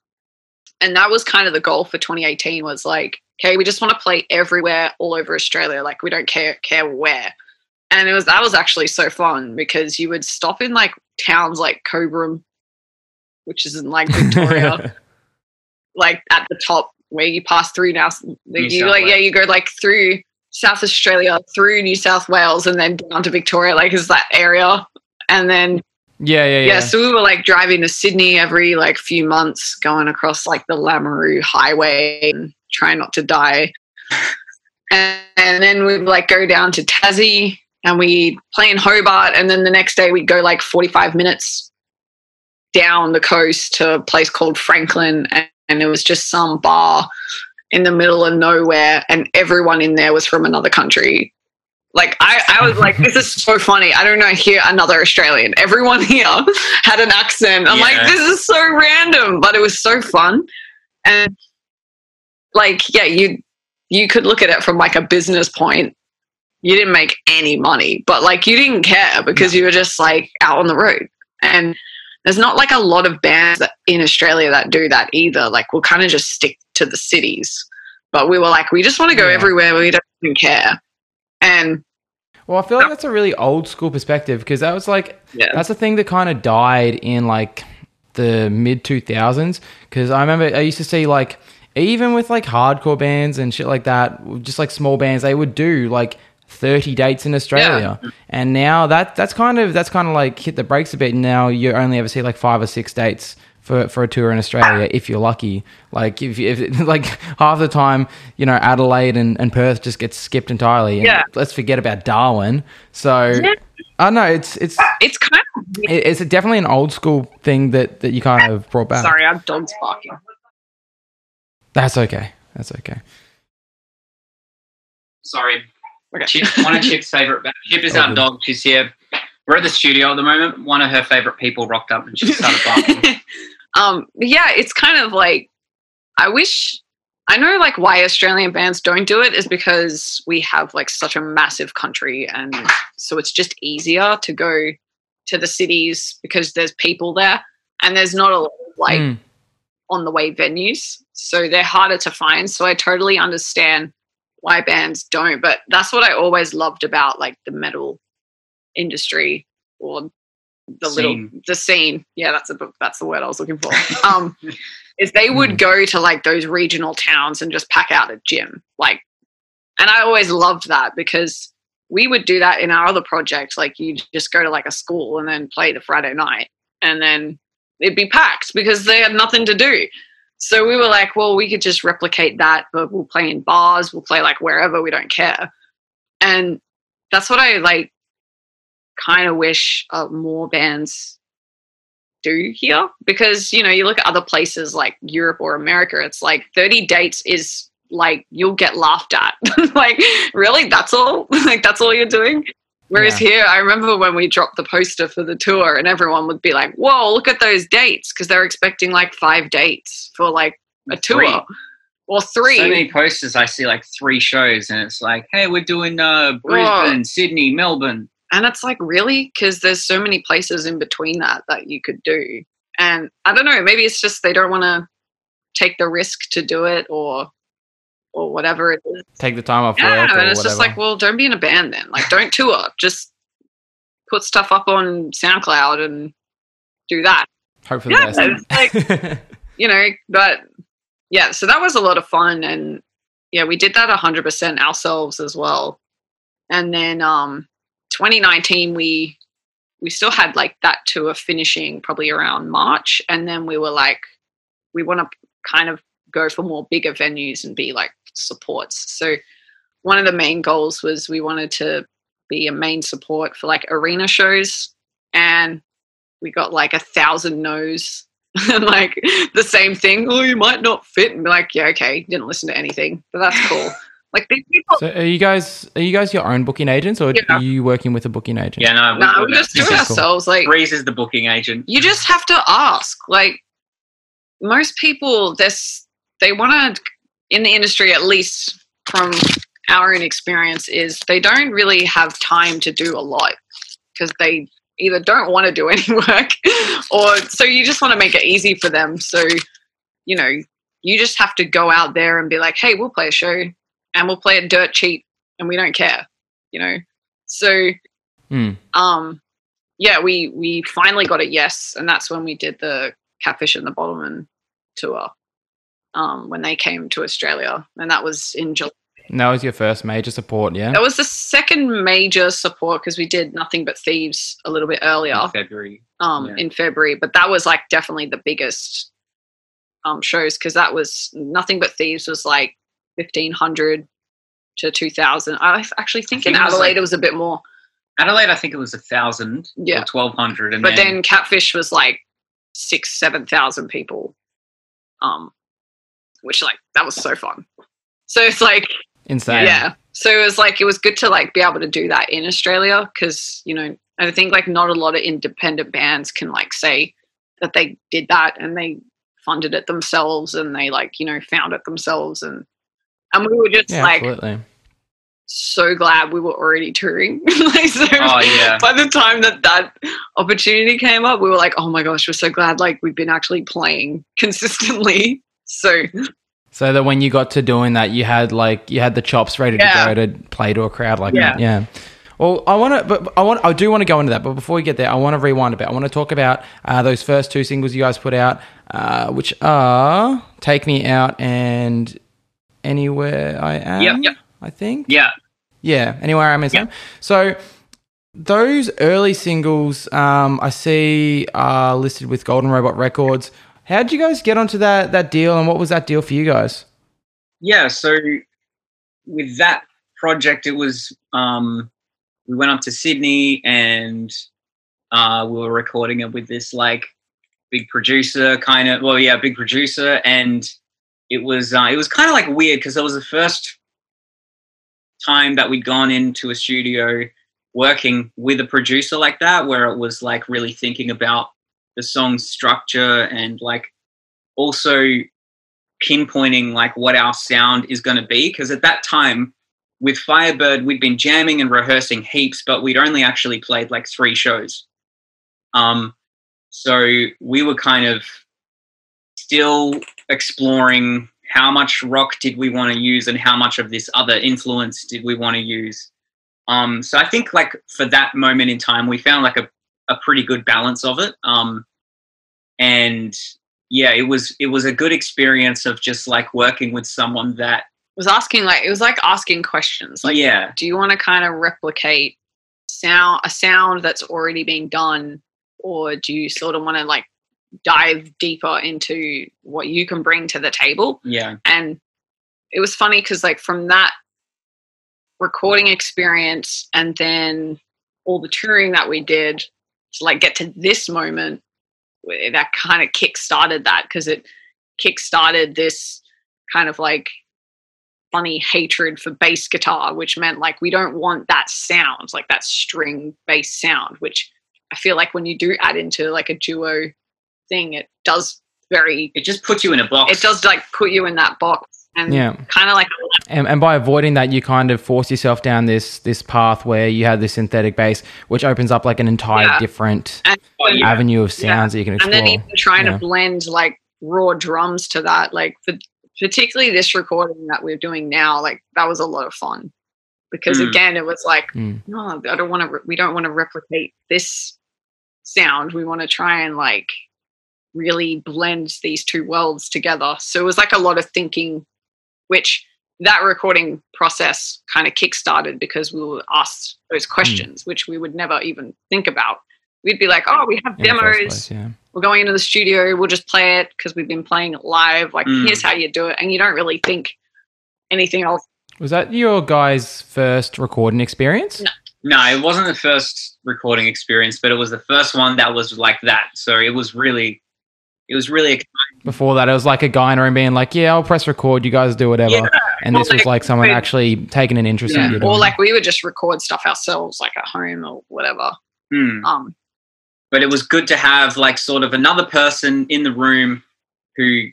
and that was kind of the goal for 2018 was like okay we just want to play everywhere all over australia like we don't care care where. And it was that was actually so fun because you would stop in like towns like cobram which is in like victoria [LAUGHS] like at the top where you pass through now you like yeah you go like through south australia through new south wales and then down to victoria like is that area and then yeah, yeah, yeah. Yeah, so we were like driving to Sydney every like few months, going across like the Lameroo highway and trying not to die. And, [LAUGHS] and then we'd like go down to Tassie and we play in Hobart. And then the next day we'd go like 45 minutes down the coast to a place called Franklin. And, and it was just some bar in the middle of nowhere. And everyone in there was from another country. Like I, I was like, this is so funny. I don't know here another Australian. Everyone here [LAUGHS] had an accent. I'm yeah. like, this is so random, but it was so fun. And like, yeah, you you could look at it from like a business point. You didn't make any money, but like you didn't care because no. you were just like out on the road. And there's not like a lot of bands that, in Australia that do that either. Like we'll kind of just stick to the cities. But we were like, we just want to go yeah. everywhere. We don't even care. And well, I feel like that's a really old school perspective because that was like yeah. that's a thing that kind of died in like the mid 2000s because I remember I used to see like even with like hardcore bands and shit like that, just like small bands, they would do like 30 dates in Australia. Yeah. And now that that's kind of that's kind of like hit the brakes a bit. Now you only ever see like five or six dates for, for a tour in Australia if you're lucky. Like if, if [LAUGHS] like half the time, you know, Adelaide and, and Perth just gets skipped entirely. And yeah. Let's forget about Darwin. So yeah. I know. It's it's it's kind of it's definitely an old school thing that that you kind of brought back. Sorry, our dog's barking. That's okay. That's okay. Sorry. Okay. Chip, one of Chip's favorite. Chip is oh, our good. dog. She's here. We're at the studio at the moment. One of her favorite people rocked up and she started barking. [LAUGHS] um, yeah, it's kind of like I wish I know like why Australian bands don't do it is because we have like such a massive country and so it's just easier to go to the cities because there's people there and there's not a lot of like mm. on the way venues. So they're harder to find. So I totally understand why bands don't. But that's what I always loved about like the metal industry or the scene. little the scene yeah that's a book. that's the word i was looking for [LAUGHS] um is they would mm. go to like those regional towns and just pack out a gym like and i always loved that because we would do that in our other projects like you just go to like a school and then play the friday night and then it'd be packed because they had nothing to do so we were like well we could just replicate that but we'll play in bars we'll play like wherever we don't care. And that's what i like kind of wish uh, more bands do here because you know you look at other places like Europe or America it's like 30 dates is like you'll get laughed at. [LAUGHS] Like really? That's all? [LAUGHS] Like that's all you're doing whereas yeah. here I remember when we dropped the poster for the tour and everyone would be like whoa look at those dates because they're expecting like five dates for like a tour or three so many posters I see like three shows and it's like hey we're doing uh Brisbane Whoa. Sydney Melbourne and it's like, really? Because there's so many places in between that that you could do. And I don't know, maybe it's just they don't want to take the risk to do it or or whatever it is. Take the time off yeah, and it's whatever. just like, well, don't be in a band then. Like, don't tour. [LAUGHS] Just put stuff up on SoundCloud and do that. Hope for yeah, the best. Like, [LAUGHS] you know, but yeah, so that was a lot of fun. And yeah, we did that 100% ourselves as well. And then um, 2019, we we still had like that tour finishing probably around March. And then we were like, we want to kind of go for more bigger venues and be like supports. So one of the main goals was we wanted to be a main support for like arena shows. And we got like a thousand no's and [LAUGHS] like the same thing. Oh, you might not fit. And be like, yeah, okay, didn't listen to anything, but that's cool. [LAUGHS] Like these people. So are you guys are you guys your own booking agents or yeah. are you working with a booking agent? Yeah, no, we, no, we're just doing it ourselves. Cool. Like Breeze is the booking agent. You just have to ask. Like most people, this they want to in the industry at least from our own experience is they don't really have time to do a lot because they either don't want to do any [LAUGHS] work or so you just want to make it easy for them. So, you know, you just have to go out there and be like, hey, we'll play a show and we'll play it dirt cheap and we don't care, you know? So, mm. um, yeah, we, we finally got a yes. And that's when we did the Catfish and the Bottlemen tour um, when they came to Australia. And that was in July. And that was your first major support, yeah? That was the second major support because we did Nothing But Thieves a little bit earlier. In February. Um, yeah. In February. But that was like definitely the biggest um, shows because that was Nothing But Thieves was like 1500 to 2000. I actually think, I think in Adelaide it was, like, it was, a bit more. Adelaide, I think it was a thousand yeah. 1200. And but then, then Catfish was like six, 7,000 people. Um, which like, that was so fun. So it's like, insane. Yeah. So it was like it was good to like be able to do that in Australia because you know I think like not a lot of independent bands can like say that they did that and they funded it themselves and they like you know found it themselves and and we were just yeah, like absolutely. so glad we were already touring. [LAUGHS] like, so oh, yeah. [LAUGHS] By the time that that opportunity came up, we were like, oh my gosh, we're so glad like we've been actually playing [LAUGHS] consistently. So so that when you got to doing that, you had like you had the chops ready yeah. to go to play to a crowd like yeah. that. Yeah. Well, I want to, but I want, I do want to go into that. But before we get there, I want to rewind a bit. I want to talk about uh, those first two singles you guys put out, uh, which are "Take Me Out" and "Anywhere I Am." Yeah. I think. Yeah. Yeah. Anywhere I am is yep. So those early singles, um, I see are listed with Golden Robot Records. How did you guys get onto that that deal, and what was that deal for you guys? Yeah, so with that project, it was um, we went up to Sydney and uh, we were recording it with this like big producer, kind of. Well, yeah, big producer, and it was uh, it was kind of like weird because it was the first time that we'd gone into a studio working with a producer like that, where it was like really thinking about the song's structure and like also pinpointing like what our sound is going to be because at that time with Fyre Byrd we'd been jamming and rehearsing heaps but we'd only actually played like three shows. Um so we were kind of still exploring how much rock did we want to use and how much of this other influence did we want to use. Um so i think like for that moment in time we found like a a pretty good balance of it. Um, and yeah, it was it was a good experience of just like working with someone that was asking like it was like asking questions. Like, yeah, do you want to kind of replicate sound a sound that's already been done, or do you sort of want to like dive deeper into what you can bring to the table? Yeah, and it was funny because like from that recording experience and then all the touring that we did to like get to this moment that kind of kick started that because it kick started this kind of like funny hatred for bass guitar which meant like we don't want that sound like that string bass sound which i feel like when you do add into like a duo thing it does very it just puts you in a box. it does like put you in that box and yeah. kind of like and, and, by avoiding that you kind of force yourself down this this path where you have this synthetic bass which opens up like an entire yeah. different and, avenue of sounds yeah. that you can explore and then even trying to blend like raw drums to that like for, particularly this recording that we're doing now like that was a lot of fun because mm. again it was like mm. no i don't want to re- we don't want to replicate this sound we want to try and like really blend these two worlds together. So it was like a lot of thinking, which that recording process kind of kick-started because we were asked those hmm. questions, mm. which we would never even think about. We'd be like, "Oh, we have In demos. Place, yeah. We're going into the studio. We'll just play it because we've been playing it live. Like, mm. here's how you do it." And you don't really think anything else. Was that your guys' first recording experience? No. No, it wasn't the first recording experience, but it was the first one that was like that. So it was really, it was really exciting. Before that, it was like a guy in a room being like, "Yeah, I'll press record. You guys do whatever." Yeah. And this like, was like someone actually taking an interest yeah. in you. Or like we would just record stuff ourselves, like at home or whatever. Hmm. Um, but it was good to have like sort of another person in the room who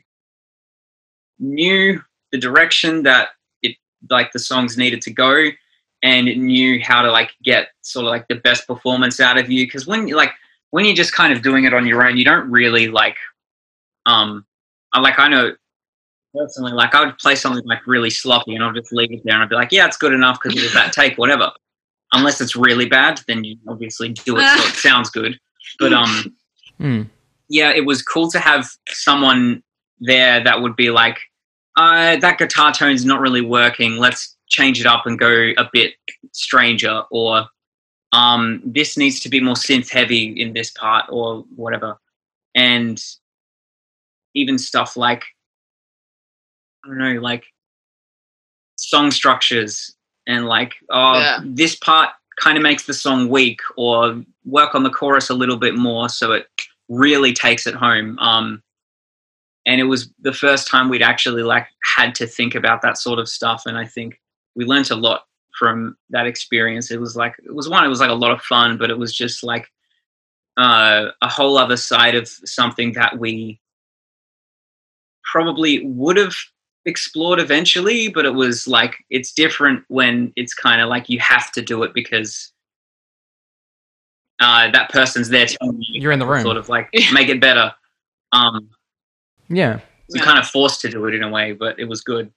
knew the direction that it like the songs needed to go and it knew how to like get sort of like the best performance out of you because when you like when you're just kind of doing it on your own you don't really like um I like I know personally like I would play something like really sloppy and I'll just leave it there and I'd be like yeah it's good enough because it was that take whatever. Unless it's really bad then you obviously do it so it [LAUGHS] sounds good. But um mm. yeah it was cool to have someone there that would be like uh, that guitar tone's not really working. Let's change it up and go a bit stranger or um, this needs to be more synth heavy in this part or whatever. And even stuff like i don't know like song structures and like oh yeah. this part kind of makes the song weak or work on the chorus a little bit more so it really takes it home um, and it was the first time we'd actually like had to think about that sort of stuff and i think we learned a lot from that experience. It was like it was one. It was like a lot of fun, but it was just like uh, a whole other side of something that we probably would have explored eventually. But it was like it's different when it's kind of like you have to do it because uh, that person's there telling you you're in the room, sort of like [LAUGHS] make it better. Um, yeah, we yeah. kind of forced to do it in a way, but it was good.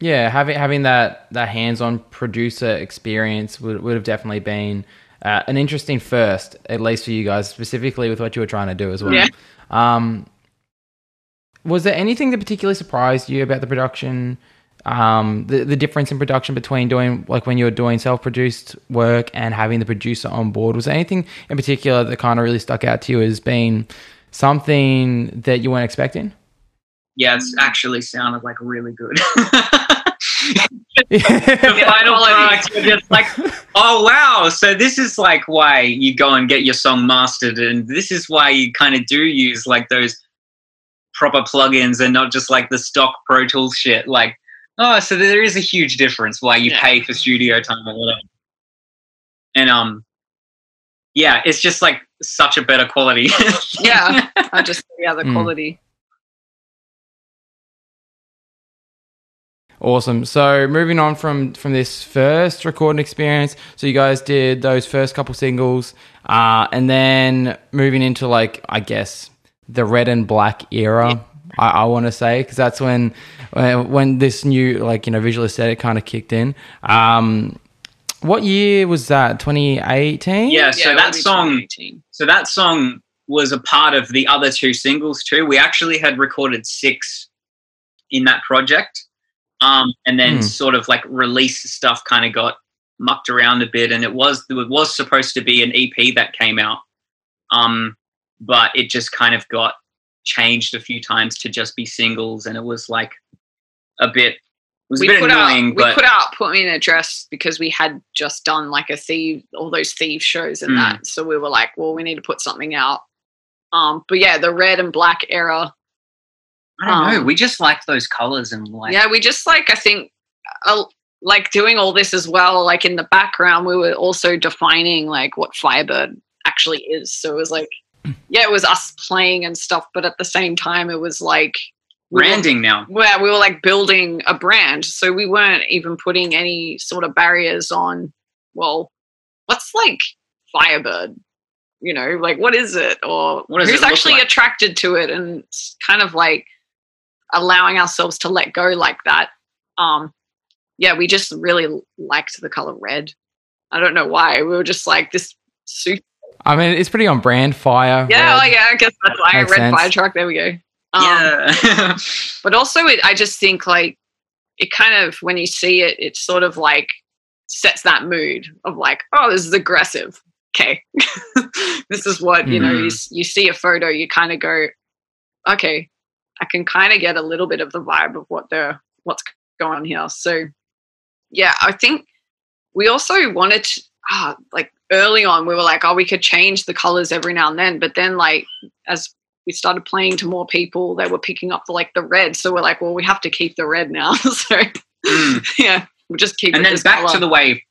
Yeah, having having that that hands on producer experience would would have definitely been uh, an interesting first, at least for you guys, specifically with what you were trying to do as well. Yeah. Um, was there anything that particularly surprised you about the production? Um, the the difference in production between doing like when you were doing self produced work and having the producer on board. Was there anything in particular that kind of really stuck out to you as being something that you weren't expecting? Yeah, it's actually sounded like really good. [LAUGHS] [LAUGHS] the final product, you're just like, oh wow! So this is like why you go and get your song mastered, and this is why you kind of do use like those proper plugins and not just like the stock Pro Tools shit. Like, oh, so there is a huge difference why you yeah. pay for studio time or whatever. And um, yeah, it's just like such a better quality. [LAUGHS] yeah, I just yeah the mm. quality. Awesome. So moving on from from this first recording experience, so you guys did those first couple singles, uh, and then moving into like I guess the red and black era. Yeah. I, I want to say because that's when when this new like you know visual aesthetic kind of kicked in. Um, what year was that? 2018. Yeah. So yeah, that song. So that song was a part of the other two singles too. We actually had recorded six in that project um, and then mm. sort of like release stuff kind of got mucked around a bit, and it was it was supposed to be an EP that came out, um, but it just kind of got changed a few times to just be singles, and it was like a bit. It was we a bit put annoying, out, but... we put out "Put Me in a Dress" because we had just done like a thief, all those thief shows and mm. that. So we were like, well, we need to put something out. Um, but yeah, the red and black era I don't um, know. We just like those colors and like. Yeah, we just like. I think, uh, like doing all this as well. Like in the background, we were also defining like what Fyre Byrd actually is. So it was like, yeah, it was us playing and stuff, but at the same time, it was like branding were, now. Yeah, we were like building a brand. So we weren't even putting any sort of barriers on. Well, what's like Fyre Byrd? You know, like what is it, or who's actually like? attracted to it, and kind of like allowing ourselves to let go like that. Um, yeah, we just really liked the color red. I don't know why. We were just like this suit. I mean, it's pretty on brand. Fire. Yeah, oh, yeah. I guess that's why Makes red sense. fire truck. There we go. Um, yeah. [LAUGHS] but also, it, I just think like it kind of when you see it, it sort of like sets that mood of like, oh, this is aggressive. Okay, [LAUGHS] this is what you mm. know. You mm-hmm. you see a photo, you kind of go, okay, I can kind of get a little bit of the vibe of what they're what's going on here. So, yeah, I think we also wanted to, ah, like early on, we were like, oh, we could change the colors every now and then. But then, like, as we started playing to more people, they were picking up the, like the red. So we're like, well, we have to keep the red now. [LAUGHS] so, mm. yeah, we'll just keep. And then back color. to the way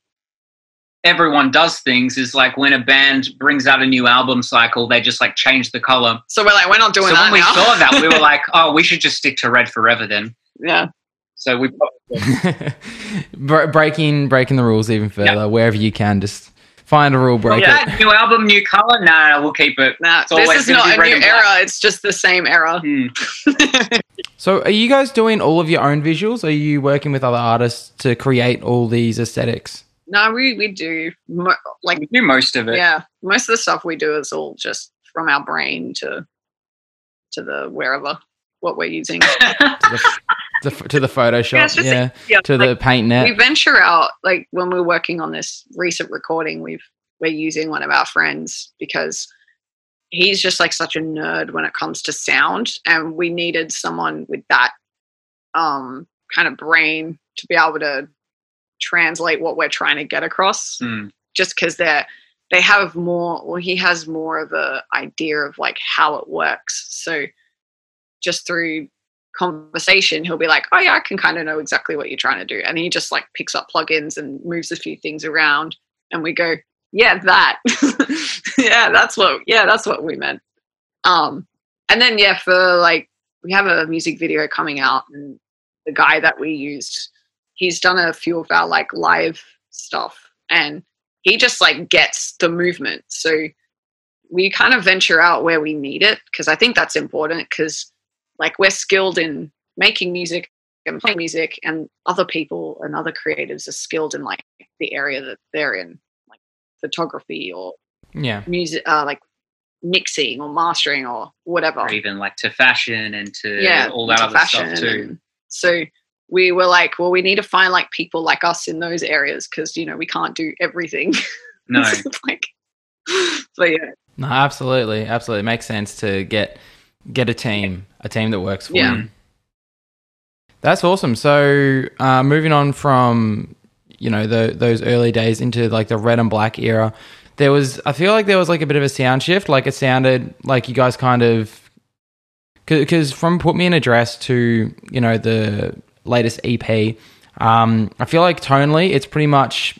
everyone does things is like when a band brings out a new album cycle, they just like change the color. So we're like, we're not doing so that. when now. we saw that, we were [LAUGHS] like, oh, we should just stick to red forever then. Yeah. So we [LAUGHS] breaking breaking the rules even further yeah. wherever you can. Just find a rule, break yeah, it. New album, new color. Nah, we'll keep it. Nah, this is not a new era. It's just the same era. Hmm. [LAUGHS] so, are you guys doing all of your own visuals? Are you working with other artists to create all these aesthetics? No, we we do mo- like we do most of it. Yeah, most of the stuff we do is all just from our brain to to the wherever what we're using. [LAUGHS] to, the, to the Photoshop, yeah, yeah, yeah, to like, the PaintNet. We venture out like when we're working on this recent recording. We've we're using one of our friends because he's just like such a nerd when it comes to sound, and we needed someone with that um kind of brain to be able to translate what we're trying to get across. Mm. Just because they're they have more well he has more of a idea of like how it works so just through conversation, he'll be like, "Oh yeah, I can kind of know exactly what you're trying to do," and he just like picks up plugins and moves a few things around, and we go, "Yeah, that, [LAUGHS] yeah, that's what, yeah, that's what we meant." Um, and then yeah, for like we have a music video coming out, and the guy that we used, he's done a few of our like live stuff, and he just like gets the movement, so we kind of venture out where we need it because I think that's important because like we're skilled in making music and playing music and other people and other creatives are skilled in like the area that they're in like photography or yeah. music uh, like mixing or mastering or whatever. Or even like to fashion and to yeah, all that other stuff too. so we were like well we need to find like people like us in those areas because you know we can't do everything. [LAUGHS] No. Like but yeah. No absolutely absolutely. It makes sense to get get a team, a team that works for yeah. you. That's awesome. So, uh, moving on from you know the, those early days into like the red and black era, there was I feel like there was like a bit of a sound shift. Like it sounded like you guys kind of because from put me in a dress to you know the latest EP, um, I feel like tonally it's pretty much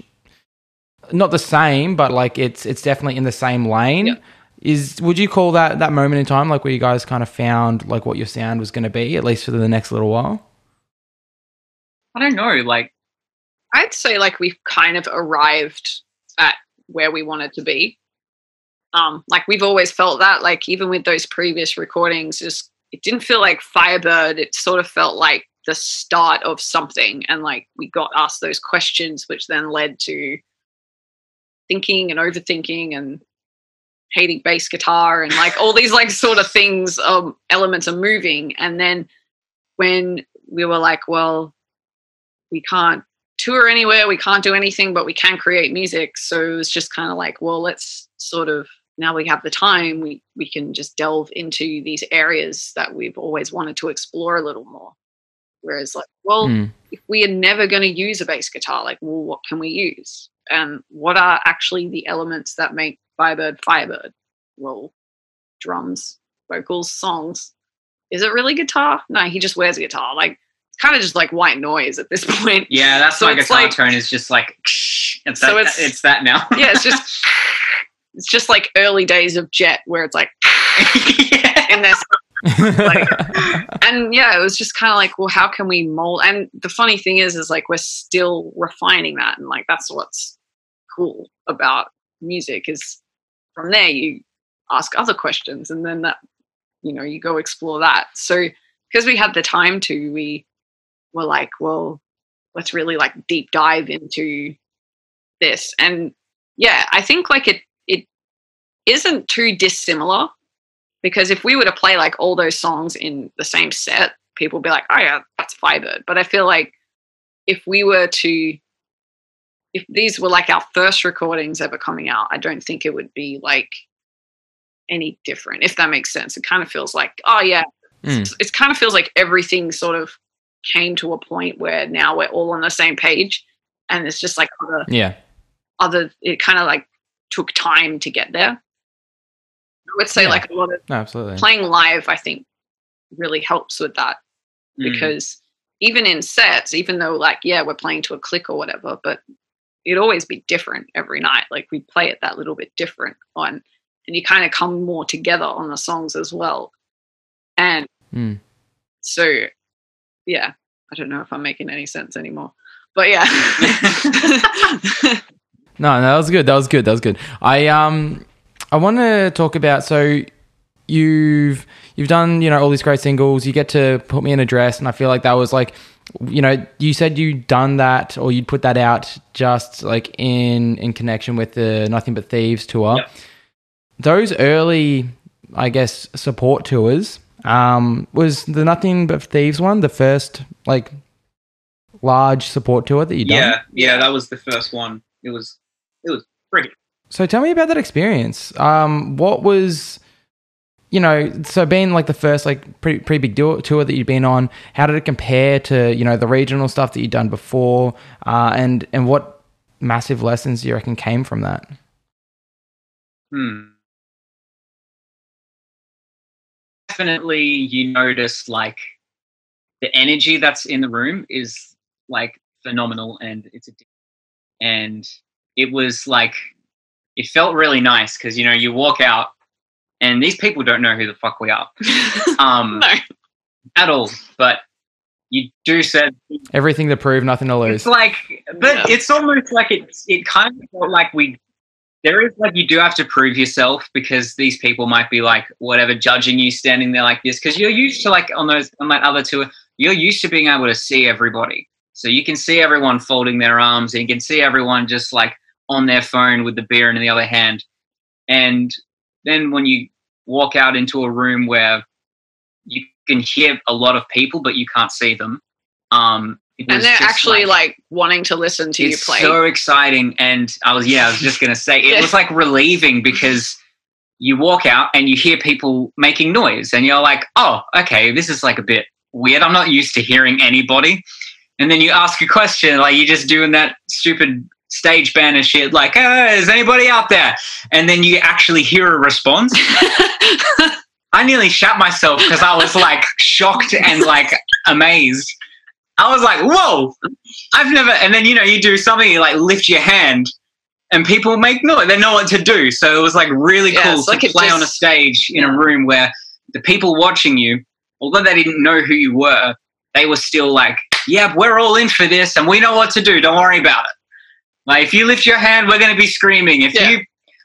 not the same, but like it's it's definitely in the same lane. Is would you call that that moment in time like where you guys kind of found like what your sound was going to be at least for the next little while? I don't know. Like, I'd say like we've kind of arrived at where we wanted to be. Um, like we've always felt that. Like even with those previous recordings, just it didn't feel like Fyre Byrd. It sort of felt like the start of something, and like we got asked those questions, which then led to thinking and overthinking and hating bass guitar and like all these like sort of things um elements are moving. And then when we were like well we can't tour anywhere we can't do anything but we can create music. So it was just kind of like well let's sort of now we have the time we we can just delve into these areas that we've always wanted to explore a little more. Whereas like well mm. if we are never going to use a bass guitar like well what can we use? And what are actually the elements that make Fyre Byrd, Firebird. Well, drums, vocals, songs. Is it really guitar? No, he just wears a guitar. Like it's kind of just like white noise at this [LAUGHS] point. Yeah, that's so my guitar like, tone is just like [LAUGHS] it's so that, it's, it's that now. [LAUGHS] yeah, it's just it's just like early days of Jet where it's like like, and yeah, it was just kind of like, well, how can we mold? And the funny thing is, is like we're still refining that, and like that's what's cool about music is from there you ask other questions and then that you know you go explore that so because we had the time to we were like well let's really like deep dive into this and yeah i think like it it isn't too dissimilar because if we were to play like all those songs in the same set, people would be like, oh yeah, that's Fyre Byrd. But I feel like if we were to, if these were like our first recordings ever coming out, I don't think it would be like any different, if that makes sense. It kind of feels like, oh yeah, mm. it kind of feels like everything sort of came to a point where now we're all on the same page and it's just like other, yeah, other, it kind of like took time to get there. I would say yeah. like a lot of absolutely playing live, I think really helps with that mm. because even in sets, even though like, yeah, we're playing to a click or whatever, but it'd always be different every night. Like we play it that little bit different on, and you kind of come more together on the songs as well. And mm. so, yeah, I don't know if I'm making any sense anymore, but yeah. [LAUGHS] [LAUGHS] no, no, that was good. That was good. That was good. I um, I want to talk about so you've you've done you know all these great singles. You get to put me in a dress, and I feel like that was like you know you said you'd done that or you'd put that out just like in in connection with the Nothing But Thieves tour. Yep. Those early, I guess, support tours. Um, was the Nothing But Thieves one the first like large support tour that you done? Yeah, yeah, that was the first one. It was it was pretty. So tell me about that experience. Um, what was you know, so being like the first like pretty pretty big tour that you've been on, how did it compare to you know the regional stuff that you'd done before, uh, and and what massive lessons do you reckon came from that? Hmm. Definitely, you notice like the energy that's in the room is like phenomenal, and it's a and it was like it felt really nice because you know you walk out and these people don't know who the fuck we are [LAUGHS] um, no. at all. But you do said everything to prove, nothing to lose. It's like, but yeah. it's almost like it. It kind of felt like we. There is like you do have to prove yourself because these people might be like whatever judging you standing there like this because you're used to like on those on that other tour you're used to being able to see everybody so you can see everyone folding their arms and you can see everyone just like on their phone with the beer in the other hand and then when you walk out into a room where you can hear a lot of people but you can't see them um and they're actually like, like, wanting to listen to you play. so exciting and i was yeah i was just gonna say it was like relieving because you walk out and you hear people making noise and you're like oh okay this is like a bit weird. I'm not used to hearing anybody. And then you ask a question like you're just doing that stupid stage banner shit like, hey, is anybody out there? And then you actually hear a response. [LAUGHS] I nearly shat myself because I was like shocked and like amazed. I was like, whoa, I've never, and then, you know, you do something, you like lift your hand and people make noise. They know what to do. So it was like really yeah, cool to like play just, on a stage in yeah. a room where the people watching you, although they didn't know who you were, they were still like, yeah, we're all in for this and we know what to do. Don't worry about it. Like if you lift your hand, we're going to be screaming. If yeah. you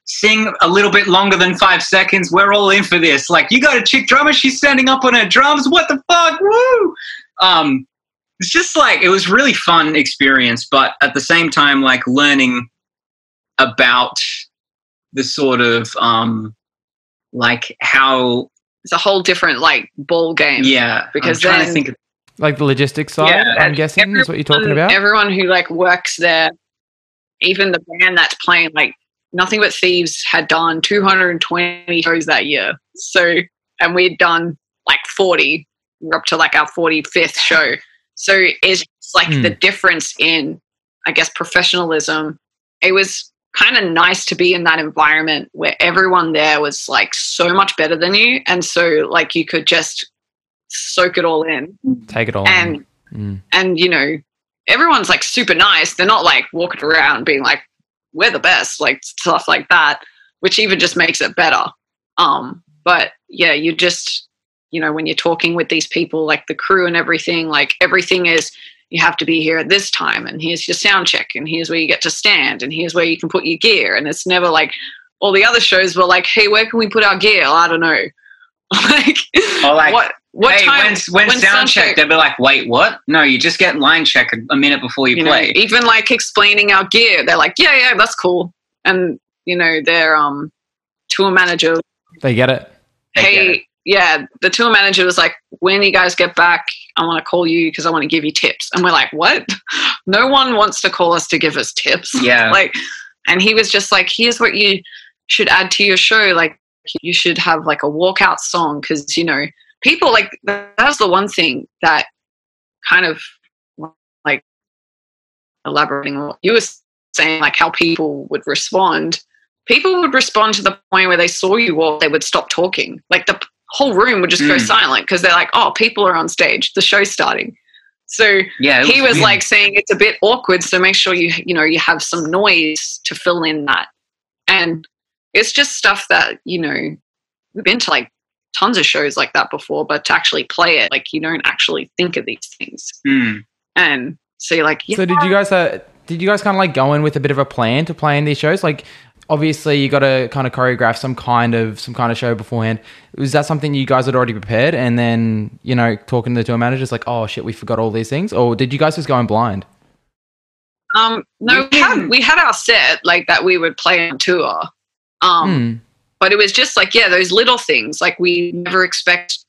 sing a little bit longer than five seconds, we're all in for this. Like you got a chick drummer, she's standing up on her drums. What the fuck? Woo! Um, it's just like it was really fun experience, but at the same time, like learning about the sort of um, like how it's a whole different like ball game. Yeah, because I'm trying then, to think of like the logistics side. Yeah, I'm guessing everyone, is what you're talking about. Everyone who like works there even the band that's playing like nothing but thieves had done 220 shows that year. So and we'd done like 40 we're up to like our 45th show. So it's like mm. the difference in i guess professionalism. It was kind of nice to be in that environment where everyone there was like so much better than you. And so like you could just soak it all in. Take it all and mm. and you know everyone's like super nice. They're not like walking around being like, we're the best, like stuff like that, which even just makes it better. Um, but yeah, you just, you know, when you're talking with these people, like the crew and everything, like everything is, you have to be here at this time, and here's your sound check, and here's where you get to stand, and here's where you can put your gear. And it's never like all the other shows were like, hey, where can we put our gear? I don't know. [LAUGHS] like, or like what what hey, time? When, when, sound check, they'll be like, "Wait, what? No, you just get line check a, a minute before you, you play." Know, even like explaining our gear, they're like, "Yeah, yeah, that's cool," and you know they're um tour manager. They get it. Hey, it. yeah, the tour manager was like, when you guys get back, I want to call you because I want to give you tips. And we're like, what? [LAUGHS] No one wants to call us to give us tips. [LAUGHS] Yeah. like, and he was just like, here's what you should add to your show. Like, you should have like a walkout song because, you know, people like that's the one thing that kind of like elaborating what you were saying, like how people would respond. People would respond to the point where they saw you walk, they would stop talking. Like the whole room would just mm. go silent because they're like, oh, people are on stage, the show's starting. So yeah, he was, was like saying it's a bit awkward, so make sure you you know you have some noise to fill in that. And it's just stuff that, you know, we've been to like tons of shows like that before, but to actually play it, like you don't actually think of these things. Mm. And so you're like, yeah. So did you guys uh, did you guys kind of like go in with a bit of a plan to play in these shows? Like obviously you got to kind of choreograph some kind of some kind of show beforehand. Was that something you guys had already prepared and then, you know, talking to the tour managers like, "Oh shit, we forgot all these things?" Or did you guys just go in blind? Um, no, we had we had our set like that we would play on tour. Um, mm. But it was just like yeah, those little things. Like we never expect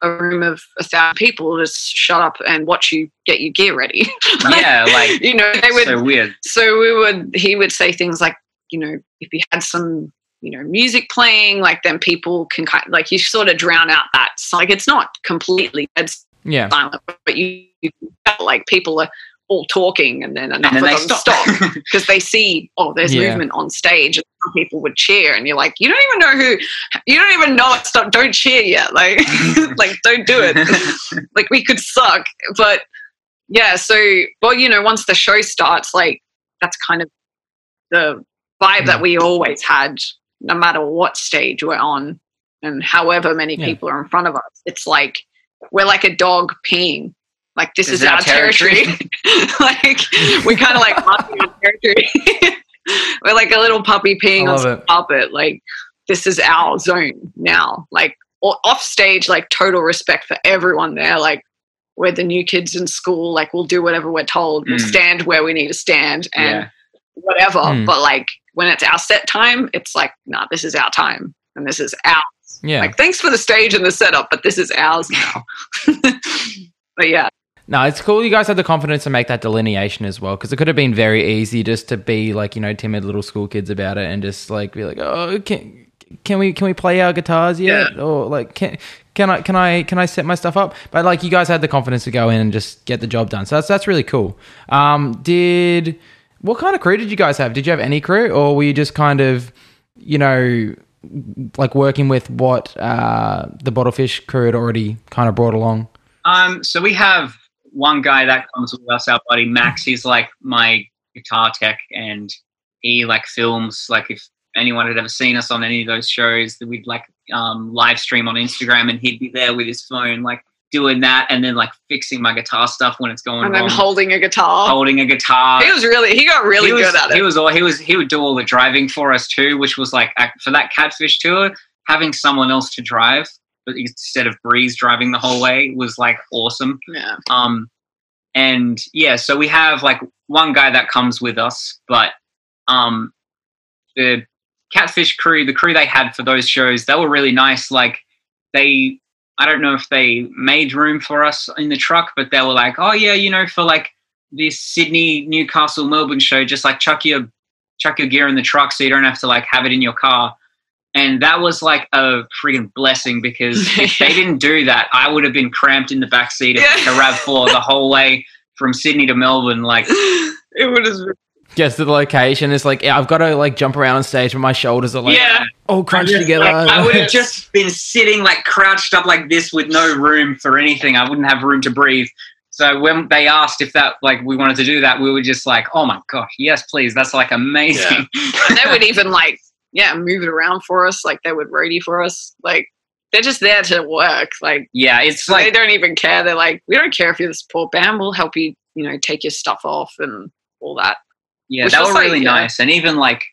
a room of a thousand people to shut up and watch you get your gear ready. [LAUGHS] like, yeah, like you know, they would so weird. So we would he would say things like, you know, if you had some, you know, music playing, like then people can kind of, like you sort of drown out that. So like it's not completely it's yeah silent, but you, you like people are all talking and then enough and then of them stop. because [LAUGHS] they see oh there's yeah. movement on stage and some people would cheer and you're like you don't even know who you don't even know it stop don't cheer yet like [LAUGHS] [LAUGHS] like don't do it. Like we could suck but yeah so well you know once the show starts like that's kind of the vibe that mm. we always had no matter what stage we're on and however many yeah. people are in front of us. It's like we're like a dog peeing like this is, is our territory. territory. [LAUGHS] like we kind of like [LAUGHS] our territory. [LAUGHS] We're like a little puppy peeing on some carpet. Like this is our zone now. Like off stage, like total respect for everyone there. Like we're the new kids in school. Like we'll do whatever we're told. We'll mm. stand where we need to stand and yeah. whatever. Mm. But like when it's our set time, it's like, nah, this is our time and this is ours. Yeah. Like thanks for the stage and the setup, but this is ours now. but yeah, no, it's cool. You guys had the confidence to make that delineation as well, because it could have been very easy just to be like you know timid little school kids about it and just like be like, oh, can can we can we play our guitars yet? Yeah. Or like can can I can I can I set my stuff up? But like you guys had the confidence to go in and just get the job done. So that's that's really cool. Um, did what kind of crew did you guys have? Did you have any crew, or were you just kind of you know like working with what uh, the Bottlefish crew had already kind of brought along? Um, so we have one guy that comes with us, our buddy Max, he's like my guitar tech, and he like films. Like if anyone had ever seen us on any of those shows, that we'd like um, live stream on Instagram, and he'd be there with his phone, like doing that, and then like fixing my guitar stuff when it's going. And then holding a guitar. Holding a guitar. He was really he got really he was, good at it. He was all he was he would do all the driving for us too, which was like for that catfish tour, having someone else to drive instead of Breeze driving the whole way was like awesome. Yeah. Um, and yeah, so we have like one guy that comes with us, but um, the Catfish crew, the crew they had for those shows, they were really nice. Like they, I don't know if they made room for us in the truck, but they were like, oh yeah, you know, for like this Sydney, Newcastle, Melbourne show, just like chuck your chuck your gear in the truck so you don't have to like have it in your car and that was like a freaking blessing because [LAUGHS] if they didn't do that, I would have been cramped in the back seat of yeah. a Rav Four the whole way from Sydney to Melbourne. Like it would have. Gets to the location. It's like yeah, I've got to like jump around on stage, but my shoulders are like yeah. all crunched just, together. Like, I would have just been sitting like crouched up like this with no room for anything. I wouldn't have room to breathe. So when they asked if that like we wanted to do that, we were just like, oh my gosh, yes, please. That's like amazing. Yeah. and they would even like yeah, move it around for us. Like they would roadie for us. Like they're just there to work. Like yeah, it's like they don't even care. They're like, we don't care if you're the support band. We'll help you. You know, take your stuff off and all that. Yeah, Which that was really like, nice. Yeah. And even like,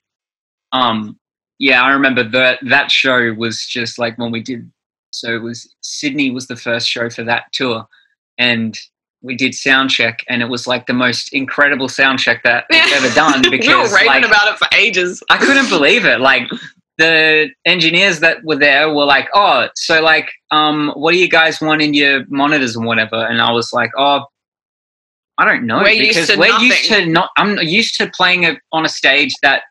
um, yeah, I remember that that show was just like when we did. So it was Sydney was the first show for that tour, and we did sound check and it was like the most incredible sound check that we've ever [LAUGHS] done because we were raving like, about it for ages. I couldn't believe it. Like the engineers that were there were like, "Oh, so like, um, what do you guys want in your monitors and whatever?" And I was like, "Oh, I don't know We're because used to we're nothing. used to not. I'm used to playing a, on a stage that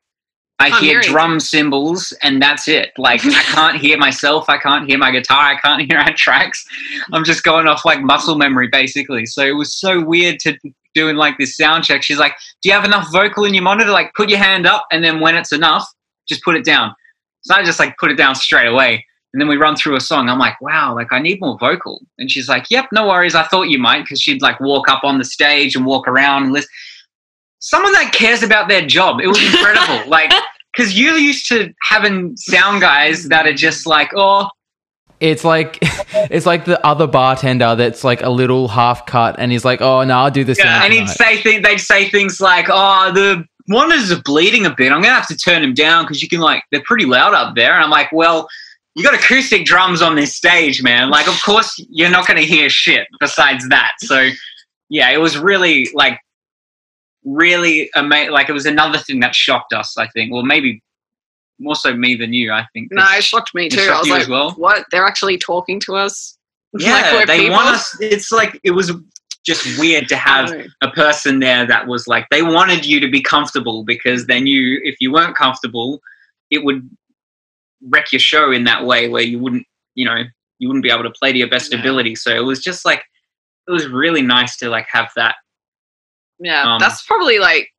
I Can't hear hear drum cymbals and that's it. Like I can't hear myself. I can't hear my guitar. I can't hear our tracks. I'm just going off like muscle memory basically. So it was so weird to doing like this sound check. She's like, "Do you have enough vocal in your monitor? Like put your hand up, and then when it's enough, just put it down." So I just like put it down straight away. And then we run through a song. I'm like, wow, like I need more vocal. And she's like, yep, no worries. I thought you might because she'd like walk up on the stage and walk around and listen. Someone that cares about their job. It was incredible. [LAUGHS] like, because you're used to having sound guys that are just like, oh, It's like [LAUGHS] it's like the other bartender that's like a little half cut, and he's like, "Oh no, I'll do this." yeah. And he'd say things. They'd say things like, oh, the monitors are bleeding a bit. I'm gonna have to turn them down because you can like they're pretty loud up there. And I'm like, well, you got acoustic drums on this stage, man. Like, of course you're not gonna hear shit besides that. So, yeah, it was really like really amazing. Like, it was another thing that shocked us. I think. Well, maybe more so me than you. I think. No, it shocked me too. I was like, well? what? They're actually talking to us? [LAUGHS] yeah, like they people? want us. It's like it was just weird to have No. a person there that was like they wanted you to be comfortable because they knew if you weren't comfortable, it would wreck your show in that way where you wouldn't, you know, you wouldn't be able to play to your best ability. So it was just like it was really nice to like have that. Yeah, Um, that's probably like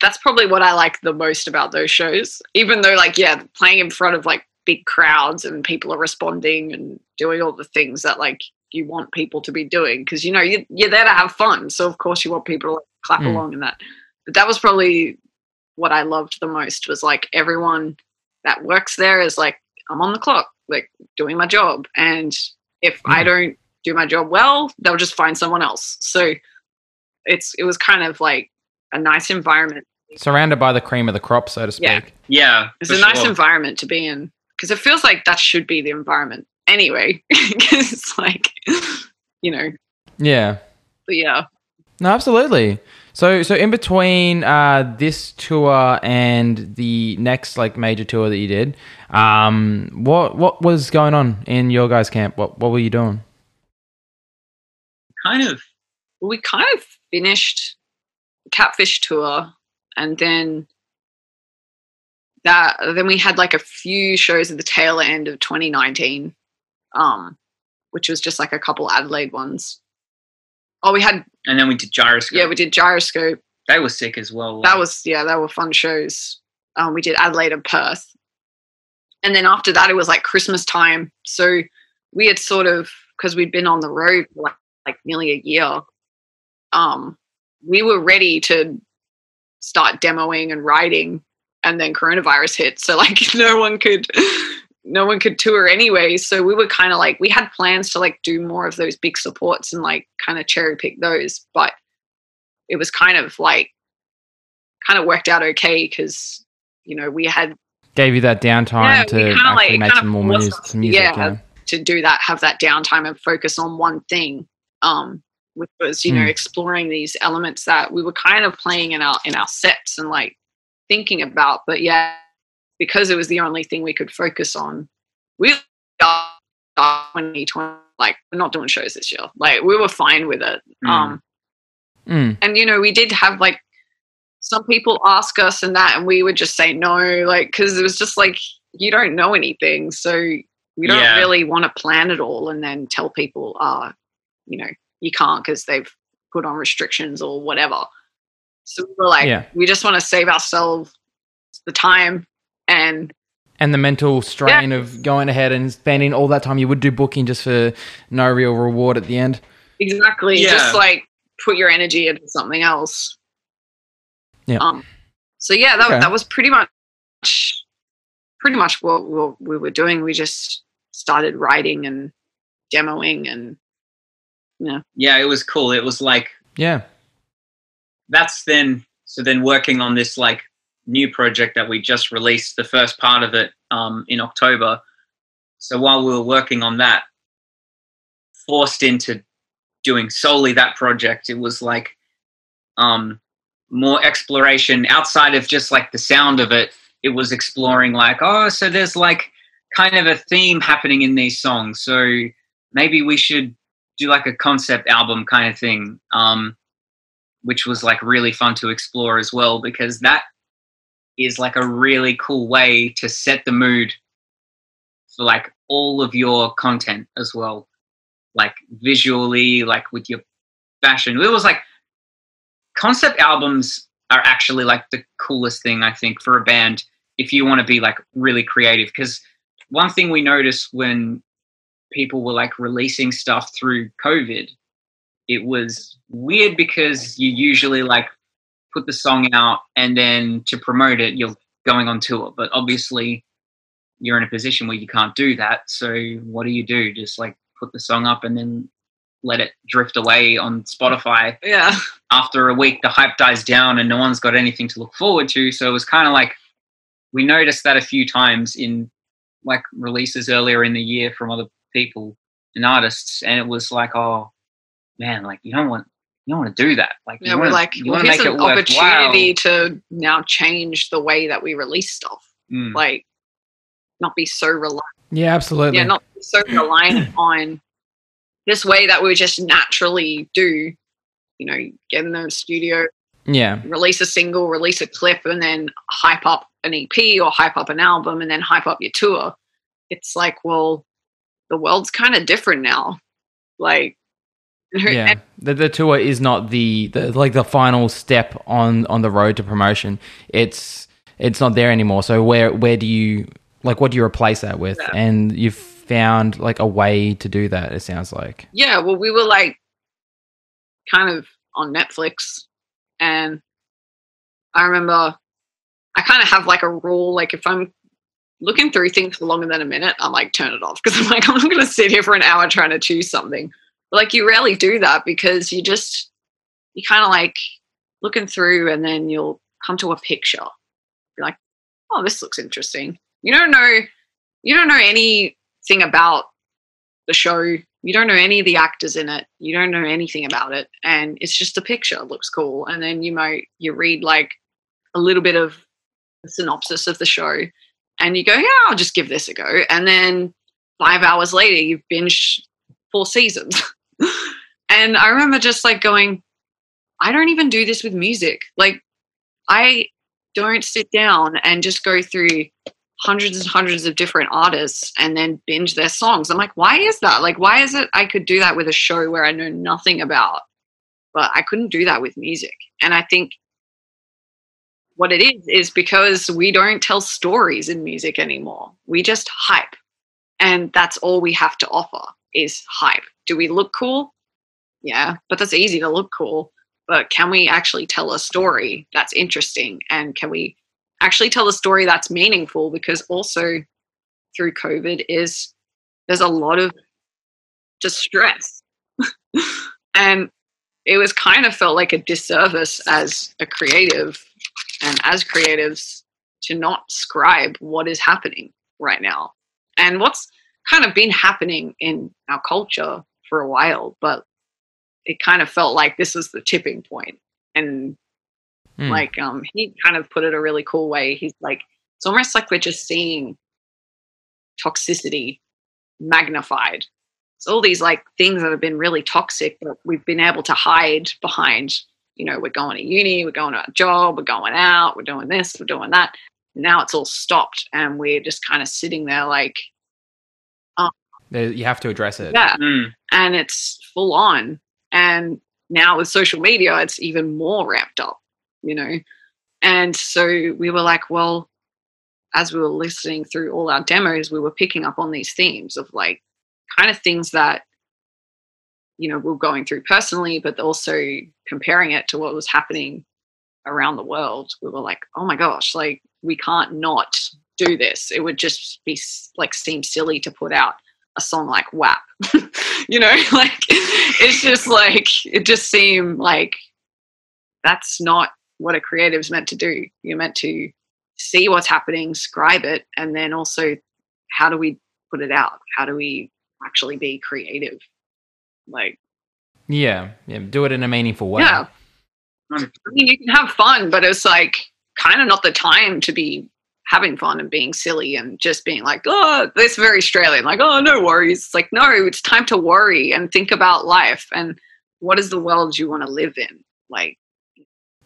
that's probably what I like the most about those shows. Even though, like, yeah, playing in front of like big crowds and people are responding and doing all the things that like you want people to be doing because you know you, you're there to have fun. So of course you want people to like, clap Mm. along and that. But that was probably what I loved the most was like everyone that works there is like I'm on the clock, like doing my job, and if I Mm. don't do my job well, they'll just find someone else. So it's it was kind of like a nice environment. surrounded by the cream of the crop, so to speak. Yeah. Yeah, It's a nice sure. environment to be in because it feels like that should be the environment anyway. [LAUGHS] Because it's like, you know, Yeah. but yeah. No, absolutely. So, so in between uh, this tour and the next like major tour that you did, um, what what was going on in your guys' camp? What what were you doing? kind of we kind of finished catfish tour and then that then we had like a few shows at the tail end of 2019 um which was just like a couple adelaide ones. Oh we had and then we did gyroscope. yeah we did gyroscope. They were sick as well. that was yeah that were fun shows. Um we did adelaide and perth. And then after that it was like christmas time. So we had sort of because we'd been on the road for like, like nearly a year um we were ready to start demoing and writing and then coronavirus hit so like [LAUGHS] no one could no one could tour anyway so we were kind of like we had plans to like do more of those big supports and like kind of cherry pick those but it was kind of like kind of worked out okay because you know we had Gave you that downtime Yeah, to actually like, make some more music. Some music yeah, yeah. to do that have that downtime and focus on one thing um which was you know Mm. exploring these elements that we were kind of playing in our in our sets and like thinking about but yeah because it was the only thing we could focus on we are 2020 like we're not doing shows this year like we were fine with it Mm. um Mm. and you know we did have like some people ask us and that and we would just say no like because it was just like you don't know anything so we don't Yeah. really want to plan it all and then tell people uh you know you can't because they've put on restrictions or whatever so we were like Yeah. we just want to save ourselves the time and And the mental strain of going ahead and spending all that time you would do booking just for no real reward at the end. exactly Yeah. just like put your energy into something else Yeah. um so yeah that, Okay. that was pretty much pretty much what, what we were doing we just started writing and demoing and yeah, Yeah, it was cool. It was like Yeah. that's then so then working on this like new project that we just released the first part of it um, in october so while we were working on that forced into doing solely that project it was like um, more exploration outside of just like the sound of it it was exploring like, oh, so there's like kind of a theme happening in these songs. So maybe we should do like a concept album kind of thing. Um, which was like really fun to explore as well because that is like a really cool way to set the mood for like all of your content as well like visually like with your fashion it was like concept albums are actually like the coolest thing i think for a band if you want to be like really creative because one thing we noticed when people were like releasing stuff through covid it was weird because you usually like put the song out and then to promote it you're going on tour but obviously you're in a position where you can't do that so what do you do? Just like put the song up and then let it drift away on spotify. Yeah. After a week the hype dies down and no one's got anything to look forward to so it was kind of like we noticed that a few times in like releases earlier in the year from other people and artists and it was like oh man like you don't want you don't want to do that. Like, yeah, we're like, you well, here's an opportunity to now change the way that we release stuff. Mm. Like, not be so reliant. Yeah, absolutely. Yeah, not so [CLEARS THROAT] reliant on this way that we just naturally do. You know, get in the studio, yeah, release a single, release a clip, and then hype up an EP or hype up an album, and then hype up your tour. It's like, well, the world's kind of different now. Like, [LAUGHS] yeah, the, the tour is not the, the like the final step on on the road to promotion. It's it's not there anymore. So where where do you like what do you replace that with? Yeah. And you've found like a way to do that. It sounds like. Yeah, well, we were like kind of on Netflix, and I remember I kind of have like a rule. Like if I'm looking through things for longer than a minute, I'm like turn it off. Because I'm like [LAUGHS] I'm not going to sit here for an hour trying to choose something. Like you rarely do that because you just you kind of like looking through and then you'll come to a picture. You're like oh this looks interesting. You don't know you don't know anything about the show. You don't know any of the actors in it. You don't know anything about it. And it's just a picture. It looks cool. And then you might you read like a little bit of synopsis of the show and you go yeah i'll just give this a go and then five hours later you've binged four seasons [LAUGHS] and I remember just like going, I don't even do this with music. Like, I don't sit down and just go through hundreds and hundreds of different artists and then binge their songs. I'm like, why is that? Like, why is it I could do that with a show where I know nothing about, but I couldn't do that with music? And I think what it is is because we don't tell stories in music anymore. We just hype. And that's all we have to offer is hype. Do we look cool? Yeah, but that's easy to look cool. But can we actually tell a story that's interesting? And can we actually tell a story that's meaningful? Because also through COVID is there's a lot of distress. [LAUGHS] and it was kind of felt like a disservice as a creative and as creatives to not scribe what is happening right now. And what's kind of been happening in our culture for a while, but it kind of felt like this was the tipping point. And mm. like um he kind of put it a really cool way. He's like, it's almost like we're just seeing toxicity magnified. It's all these like things that have been really toxic that we've been able to hide behind, you know, we're going to uni, we're going to a job, we're going out, we're doing this, we're doing that. Now it's all stopped and we're just kind of sitting there like, you have to address it. Yeah. Mm. And it's full on. And now with social media, it's even more ramped up, you know? And so we were like, well, as we were listening through all our demos, we were picking up on these themes of like kind of things that, you know, we we're going through personally, but also comparing it to what was happening around the world. We were like, oh my gosh, like we can't not do this. It would just be like seem silly to put out a song like WAP. [LAUGHS] you know, [LAUGHS] like it's just like it just seemed like that's not what a creative is meant to do. You're meant to see what's happening, scribe it, and then also how do we put it out? How do we actually be creative? Like Yeah, yeah, do it in a meaningful way. Yeah. I mean, you can have fun, but it's like kind of not the time to be having fun and being silly and just being like, oh, this very Australian, like, oh, no worries. It's like, no, it's time to worry and think about life and what is the world you want to live in? Like,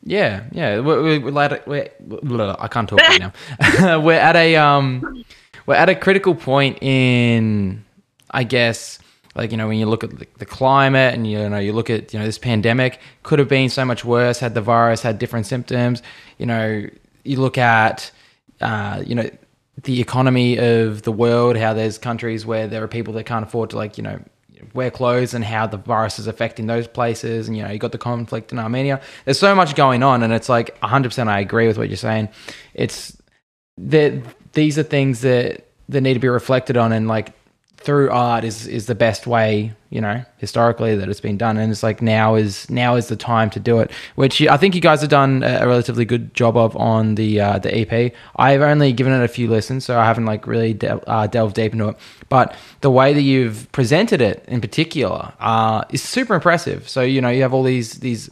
yeah, yeah. We're, we're, we're, we're I can't talk right now. [LAUGHS] we're at a um, we're at a critical point in, I guess, like you know when you look at the, climate and you know you look at you know this pandemic could have been so much worse had the virus had different symptoms. You know, you look at uh, you know the economy of the world, how there's countries where there are people that can't afford to like you know wear clothes and how the virus is affecting those places. And you know you got the conflict in Armenia. There's so much going on and it's like 100% I agree with what you're saying. It's that these are things that that need to be reflected on and like through art is is the best way you know historically that it's been done. And it's like now is now is the time to do it which i think you guys have done a relatively good job of on the uh, the ep i've only given it a few listens so i haven't like really de- uh, delved deep into it. But the way that you've presented it in particular uh, is super impressive. So you know you have all these these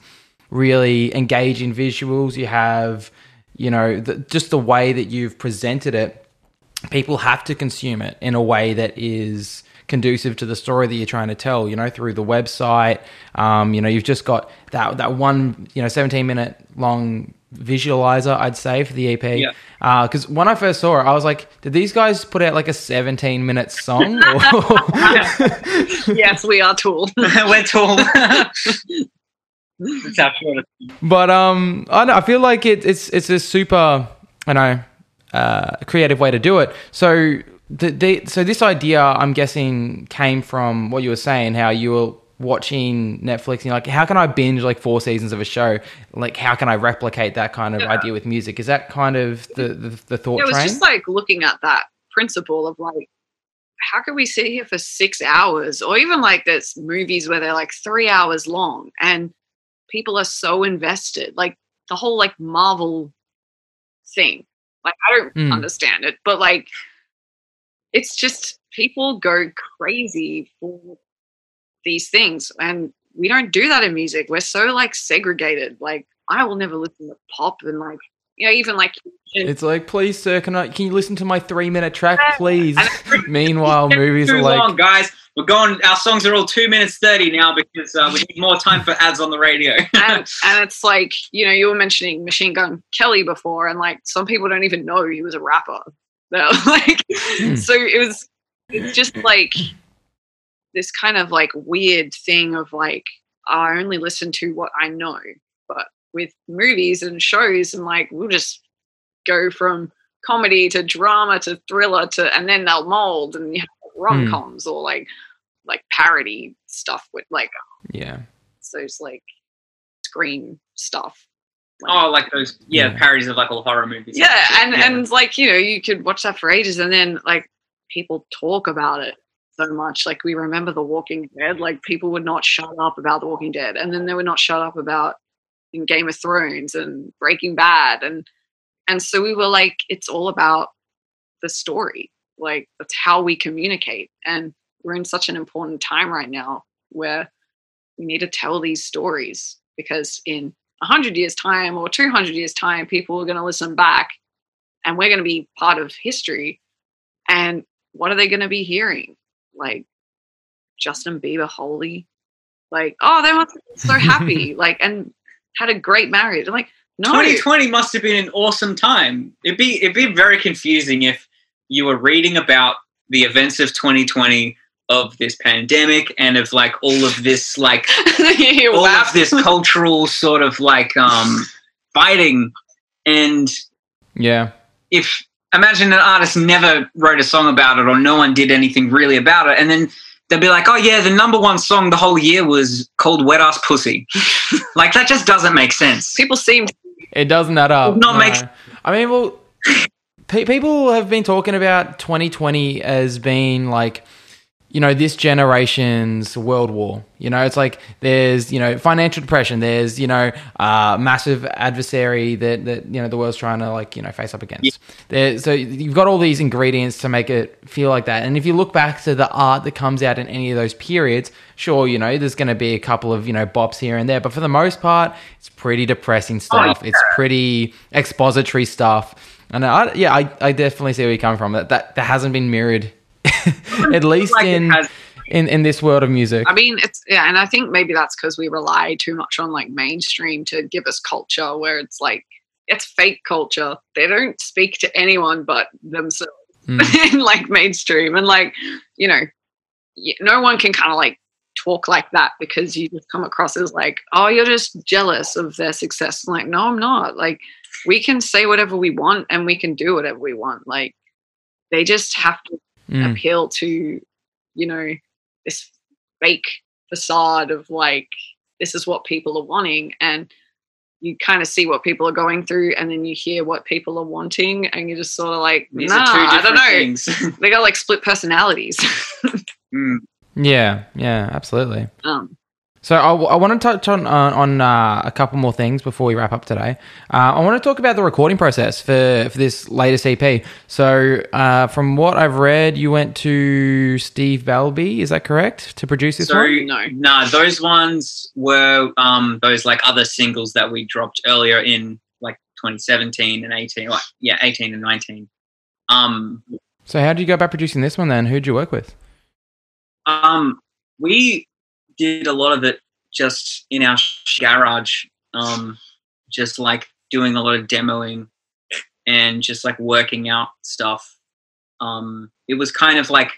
really engaging visuals. You have you know the, just the way that you've presented it people have to consume it in a way that is conducive to the story that you're trying to tell you know through the website. Um, you know you've just got that that one you know 17 minute long visualizer i'd say for the ep because yeah. uh, when i first saw it i was like did these guys put out like a 17 minute song [LAUGHS] yes we are tool [LAUGHS] [LAUGHS] we're tool but um i know i feel like it, it's it's a super i know uh, creative way to do it. So the, the, so this idea, I'm guessing, came from what you were saying, how you were watching Netflix and you're like, how can I binge like four seasons of a show? Like, how can I replicate that kind of yeah. idea with music? Is that kind of the the, the thought? Yeah, it was train? just like looking at that principle of like, how can we sit here for six hours, or even like there's movies where they're like three hours long, and people are so invested, like the whole like Marvel thing like I don't mm. understand it, but like it's just people go crazy for these things and we don't do that in music. We're so like segregated. Like I will never listen to pop and like you know, even like it's like, please, sir, can I? Can you listen to my three-minute track, please? [LAUGHS] Meanwhile, movies are like, long, guys. We're going. Our songs are all two minutes thirty now because uh, we need more time for ads on the radio. [LAUGHS] [LAUGHS] and, and it's like you know, you were mentioning Machine Gun Kelly before, and like some people don't even know he was a rapper. like, mm. so it was. It's just like this kind of like weird thing of like I only listen to what I know, but with movies and shows and like we'll just go from comedy to drama to thriller to and then they'll mold and you have rom-coms mm. or like like parody stuff with like yeah. those like screen stuff. Like, oh like those yeah, yeah, parodies of like all horror movies. Yeah and yeah. and like you know you could watch that for ages and then like people talk about it so much. Like we remember the walking dead like people would not shut up about the walking dead and then they would not shut up about in Game of Thrones and Breaking Bad and and so we were like it's all about the story like that's how we communicate and we're in such an important time right now where we need to tell these stories because in 100 years time or 200 years time people are going to listen back and we're going to be part of history and what are they going to be hearing? Like justin bieber holy like oh they must be so happy [LAUGHS] like and had a great marriage. I'm like, no. 2020 must have been an awesome time. It'd be it'd be very confusing if you were reading about the events of 2020 of this pandemic and of like all of this like [LAUGHS] all of this cultural sort of like um fighting and yeah if imagine an artist never wrote a song about it or no one did anything really about it and then they'll be like, oh yeah, the number one song the whole year was called Wet Ass Pussy. [LAUGHS] like that just doesn't make sense. People seem it doesn't add up. Not no. make. I mean, well, pe- people have been talking about 2020 as being like you know, this generation's world war. You know, it's like there's, you know, financial depression. There's, you know, uh, massive adversary that, that, you know, the world's trying to like, you know, face up against. Yeah. There, so you've got all these ingredients to make it feel like that. And if you look back to the art that comes out in any of those periods, sure, you know, there's going to be a couple of, you know, bops here and there. But for the most part, it's pretty depressing stuff. Oh, yeah. It's pretty expository stuff And. I, yeah, I, I definitely see where you're coming from. That that, that hasn't been mirrored, at [LAUGHS] least like in in in this world of music. I mean, it's yeah, and I think maybe that's because we rely too much on like mainstream to give us culture, where it's like it's fake culture. They don't speak to anyone but themselves mm. [LAUGHS] in like mainstream, and like you know, no one can kind of like talk like that because you just come across as like, oh, you're just jealous of their success. I'm like, no, I'm not. Like, we can say whatever we want and we can do whatever we want. Like, they just have to mm. appeal to, you know, this fake facade of like, this is what people are wanting. And you kind of see what people are going through and then you hear what people are wanting and you're just sort of like, These nah, I don't know. they got like split personalities. [LAUGHS] mm. Yeah, yeah, absolutely. Um, so I, I want to touch on on, on uh, a couple more things before we wrap up today. Uh, I want to talk about the recording process for for this latest EP. So uh, from what I've read, you went to Steve Balbi, is that correct, to produce this so, one? No, no, those ones were um, those like other singles that we dropped earlier in like 2017 and 18, like yeah, 18 and 19. Um, so how did you go about producing this one then? Who did you work with? Um, we did a lot of it just in our garage, um, just like doing a lot of demoing and just like working out stuff. Um, it was kind of like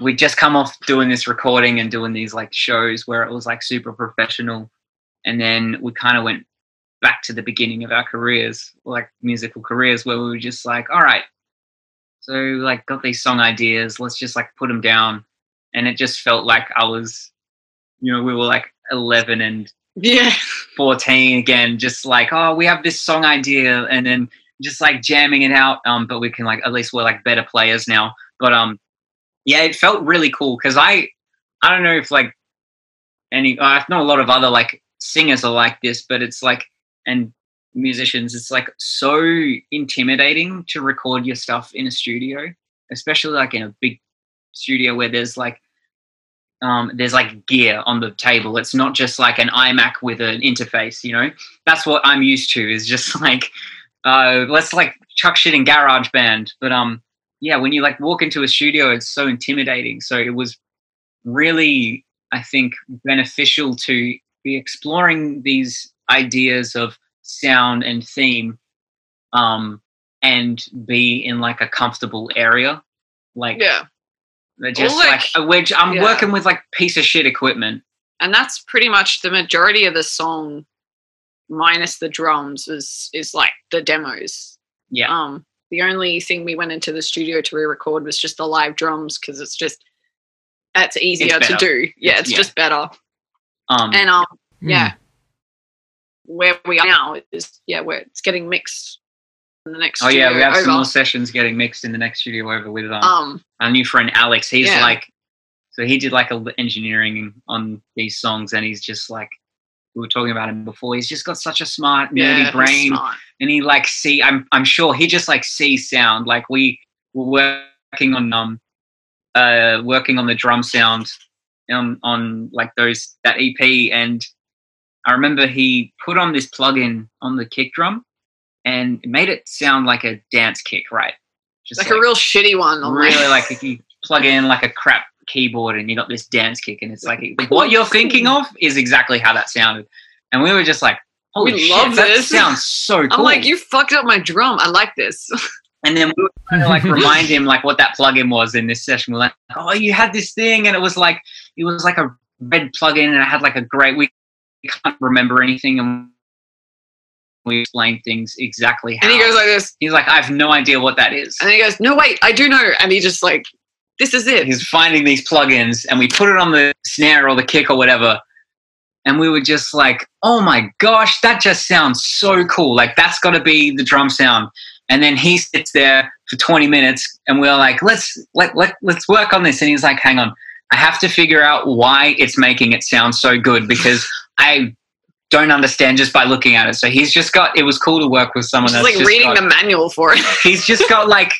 we just come off doing this recording and doing these like shows where it was like super professional, and then we kind of went back to the beginning of our careers, like musical careers, where we were just like, all right, so like got these song ideas, let's just like put them down. And it just felt like I was, you know, we were like 11 and yeah 14 again, just like oh, we have this song idea, and then just like jamming it out. Um, but we can like at least we're like better players now. But um, yeah, it felt really cool because I, I don't know if like any, I know a lot of other like singers are like this, but it's like and musicians, it's like so intimidating to record your stuff in a studio, especially like in a big studio where there's like um, there's like gear on the table. It's not just like an iMac with an interface, you know. That's what I'm used to. Is just [LAUGHS] like uh, let's like chuck shit in GarageBand. But um, yeah, when you like walk into a studio, it's so intimidating. So it was really, I think, beneficial to be exploring these ideas of sound and theme, um, and be in like a comfortable area. Like yeah they're just well, like, like which I'm yeah. working with like piece of shit equipment. And that's pretty much the majority of the song, minus the drums, is is like the demos. Yeah. Um, the only thing we went into the studio to re-record was just the live drums because it's just it's easier it's to do. Yeah, it's, it's yeah. just better. Um, and um, mm. yeah, where we are now is yeah, where it's getting mixed in the next. Oh yeah, we have over. some more sessions getting mixed in the next studio over with um, um our new friend Alex. He's yeah. like, so he did like a engineering on these songs, and he's just like, we were talking about him before. He's just got such a smart, nerdy yeah, brain, and he like see. I'm I'm sure he just like sees sound. Like we were working on um uh working on the drum sound on on like those that EP and. I remember he put on this plugin on the kick drum and it made it sound like a dance kick, right? Just like, like a real shitty one. Really, like if you plug in like a crap keyboard and you got this dance kick, and it's like what you're thinking of is exactly how that sounded. And we were just like, "Holy we shit, love this. that sounds so cool!" I'm like, "You fucked up my drum. I like this." [LAUGHS] And then we were trying to like [LAUGHS] remind him like what that plugin was in this session. We're like, "Oh, you had this thing," and it was like it was like a red plugin, and it had like a great. We can't remember anything, and we explain things exactly how. And he goes like this. He's like, I have no idea what that is. And he goes, No, wait, I do know. And he just like, this is it. He's finding these plugins and we put it on the snare or the kick or whatever. And we were just like, oh my gosh, that just sounds so cool. Like that's got to be the drum sound. And then he sits there for 20 minutes and we're like, let's let, let let's work on this. And he's like, hang on, I have to figure out why it's making it sound so good because I don't understand just by looking at it. So he's just got. It was cool to work with someone that's like reading got, the manual for it. [LAUGHS] he's just got like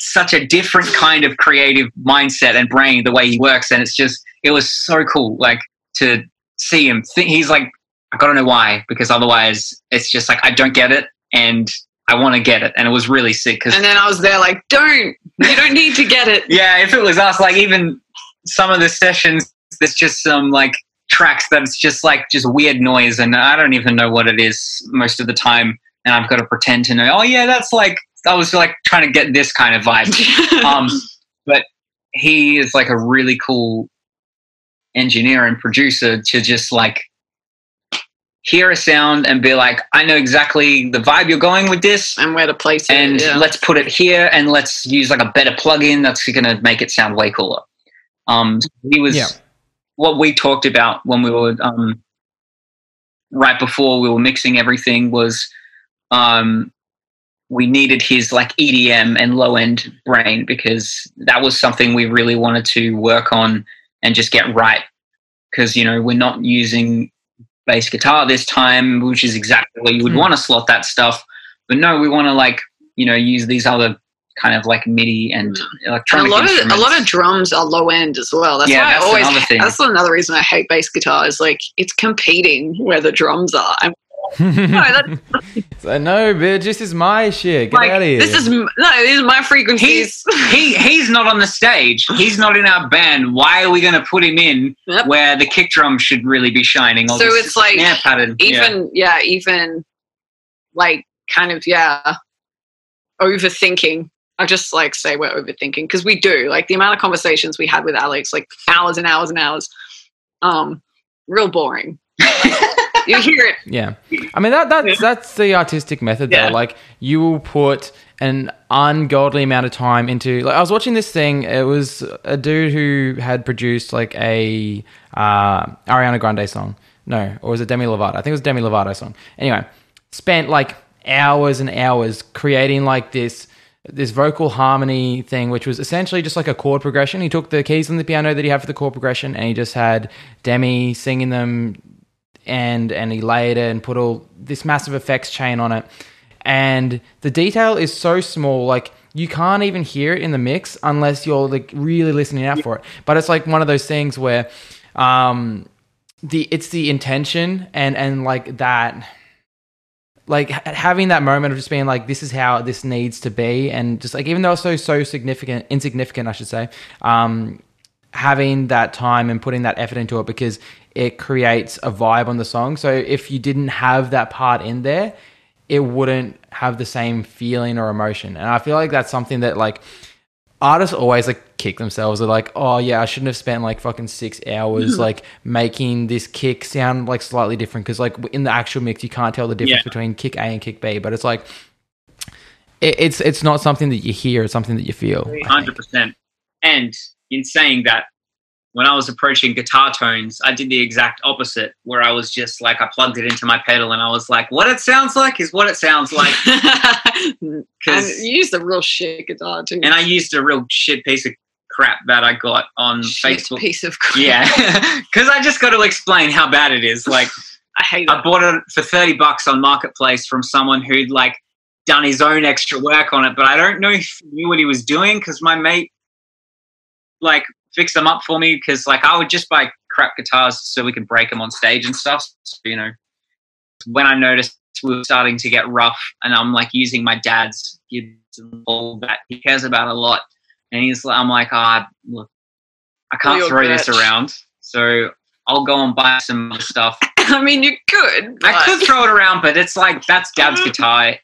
such a different kind of creative mindset and brain the way he works, and it's just it was so cool. Like to see him. Th- he's like, I gotta know why because otherwise it's just like I don't get it, and I want to get it, and it was really sick. Cause, and then I was there like, don't, you don't need to get it. [LAUGHS] yeah, if it was us, like even some of the sessions, there's just some like tracks that's just like just weird noise, and I don't even know what it is most of the time, and I've got to pretend to know. Oh yeah, that's like I was like trying to get this kind of vibe. [LAUGHS] um, but he is like a really cool engineer and producer to just like hear a sound and be like, I know exactly the vibe you're going with this and where to place it. And yeah. let's put it here and let's use like a better plugin that's going to make it sound way cooler. Um, he was yeah. What we talked about when we were um, right before we were mixing everything was um, we needed his like EDM and low end brain because that was something we really wanted to work on and just get right. Because you know we're not using bass guitar this time, which is exactly where you would mm. want to slot that stuff. But no, we want to like you know use these other kind of like MIDI and electronic. And a lot of a lot of drums are low end as well. That's yeah, why that's I always. Another thing. That's another reason I hate bass guitar. Is like it's competing where the drums are. I'm [LAUGHS] no, so, no, bitch, this is my shit. Get like, out of here. This is no, this is my frequencies. He's, he he's not on the stage. He's not in our band. Why are we going to put him in yep. where the kick drum should really be shining? so it's like pattern. even yeah. yeah, even like kind of yeah, overthinking. I just like say we're overthinking because we do. Like the amount of conversations we had with Alex, like hours and hours and hours. Um, real boring. [LAUGHS] you hear it. Yeah, I mean that that's that's the artistic method though. Yeah. Like you will put an ungodly amount of time into. Like I was watching this thing. It was a dude who had produced like a uh, Ariana Grande song. No, or was it Demi Lovato? I think it was Demi Lovato song. Anyway, spent like hours and hours creating like this this vocal harmony thing, which was essentially just like a chord progression. He took the keys on the piano that he had for the chord progression, and he just had Demi singing them and and he layered it and put all this massive effects chain on it. And the detail is so small, like you can't even hear it in the mix unless you're like really listening out for it. But it's like one of those things where um the it's the intention and and like that like having that moment of just being like this is how this needs to be and just like even though it's so so significant insignificant i should say um having that time and putting that effort into it because it creates a vibe on the song. So if you didn't have that part in there, it wouldn't have the same feeling or emotion. And I feel like that's something that like artists always like kick themselves. They're like, oh yeah, I shouldn't have spent like fucking six hours [LAUGHS] like making this kick sound like slightly different because like in the actual mix you can't tell the difference yeah. between kick A and kick B. But it's like it, it's it's not something that you hear; it's something that you feel. Hundred percent. And in saying that, when I was approaching guitar tones, I did the exact opposite, where I was just like, I plugged it into my pedal and I was like, what it sounds like is what it sounds like. [LAUGHS] Because [LAUGHS] you used a real shit guitar too. And I used a real shit piece of crap that I got on shit Facebook. piece of crap. Yeah. [LAUGHS] Because I just got to explain how bad it is. Like, I hate. I bought it for 30 bucks on Marketplace from someone who'd like done his own extra work on it, but I don't know if he knew what he was doing because my mate like fix them up for me because like I would just buy crap guitars so we could break them on stage and stuff. So, you know, when I noticed we were starting to get rough, and I'm like using my dad's all that he cares about a lot, and he's like, I'm like, ah, oh, look, I can't throw bitch. this around, so I'll go and buy some stuff. [COUGHS] I mean, you could. I could throw it around, but it's like that's dad's guitar,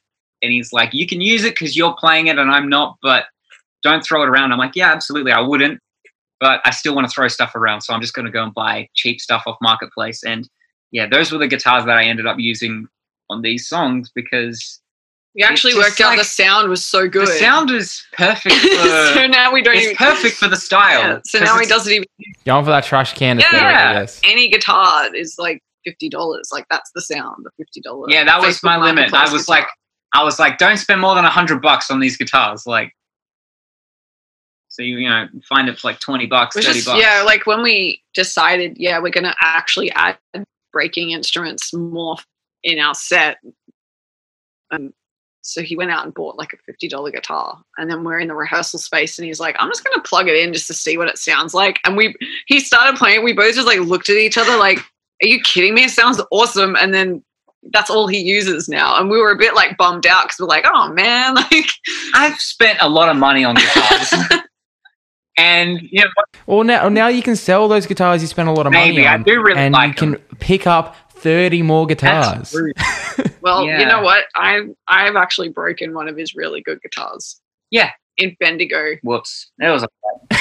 and he's like, you can use it because you're playing it and I'm not, but don't throw it around. I'm like, yeah, absolutely, I wouldn't but I still want to throw stuff around. So I'm just going to go and buy cheap stuff off Marketplace. And yeah, those were the guitars that I ended up using on these songs because we actually worked out the sound was so good. The sound is perfect. [LAUGHS] For, so now we don't. It's even, perfect for the style. Yeah, so now he doesn't even. Going for that trash can. Yeah, any guitar is like fifty dollars. Like that's the sound. The fifty dollars. Yeah, that was my limit. I was guitar. like, I was like, don't spend more than a hundred bucks on these guitars. Like, so you, you know find it for like twenty bucks, thirty just, bucks. Yeah, like when we decided, yeah, we're gonna actually add breaking instruments more in our set. And so he went out and bought like a fifty dollar guitar, and then we're in the rehearsal space, and he's like, "I'm just gonna plug it in just to see what it sounds like." And we he started playing. We both just like looked at each other like, "Are you kidding me? It sounds awesome!" And then that's all he uses now. And we were a bit like bummed out because we're like, oh man, [LAUGHS] like I've spent a lot of money on guitars. [LAUGHS] and you know, well now now you can sell those guitars you spent a lot of maybe, money on. I do really and like you can pick up 30 more guitars. [LAUGHS] well, Yeah. you know what? I've I've actually broken one of his really good guitars. Yeah. In Bendigo. Whoops, that was a. [LAUGHS]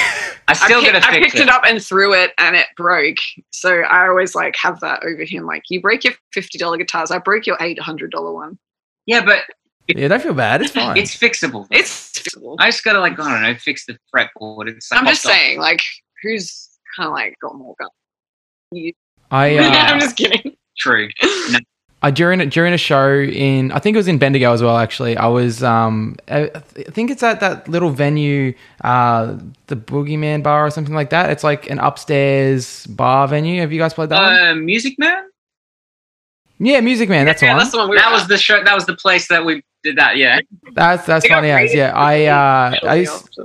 I still I, pick- gotta I fix picked it. up and threw it and it broke. So I always like have that over him. Like you break your fifty dollar guitars, I broke your eight hundred dollar one. Yeah, but yeah, don't feel bad. It's fine. it's fixable. It's fixable. I just gotta like I don't know, fix the fretboard. It's like I'm just hot dog. saying, like, who's kind of like got more guts? You. I, [LAUGHS] I'm uh, just kidding. True. [LAUGHS] I during during a show in I think it was in Bendigo as well. Actually, I was um I, I think it's at that little venue, uh, the Boogeyman Bar or something like that. It's like an upstairs bar venue. Have you guys played that? one? Uh, Music Man. Yeah, Music Man. That's the one. that's the one we That were was at. the show. That was the place that we did that. Yeah. That's that's funny as yeah. I uh I used.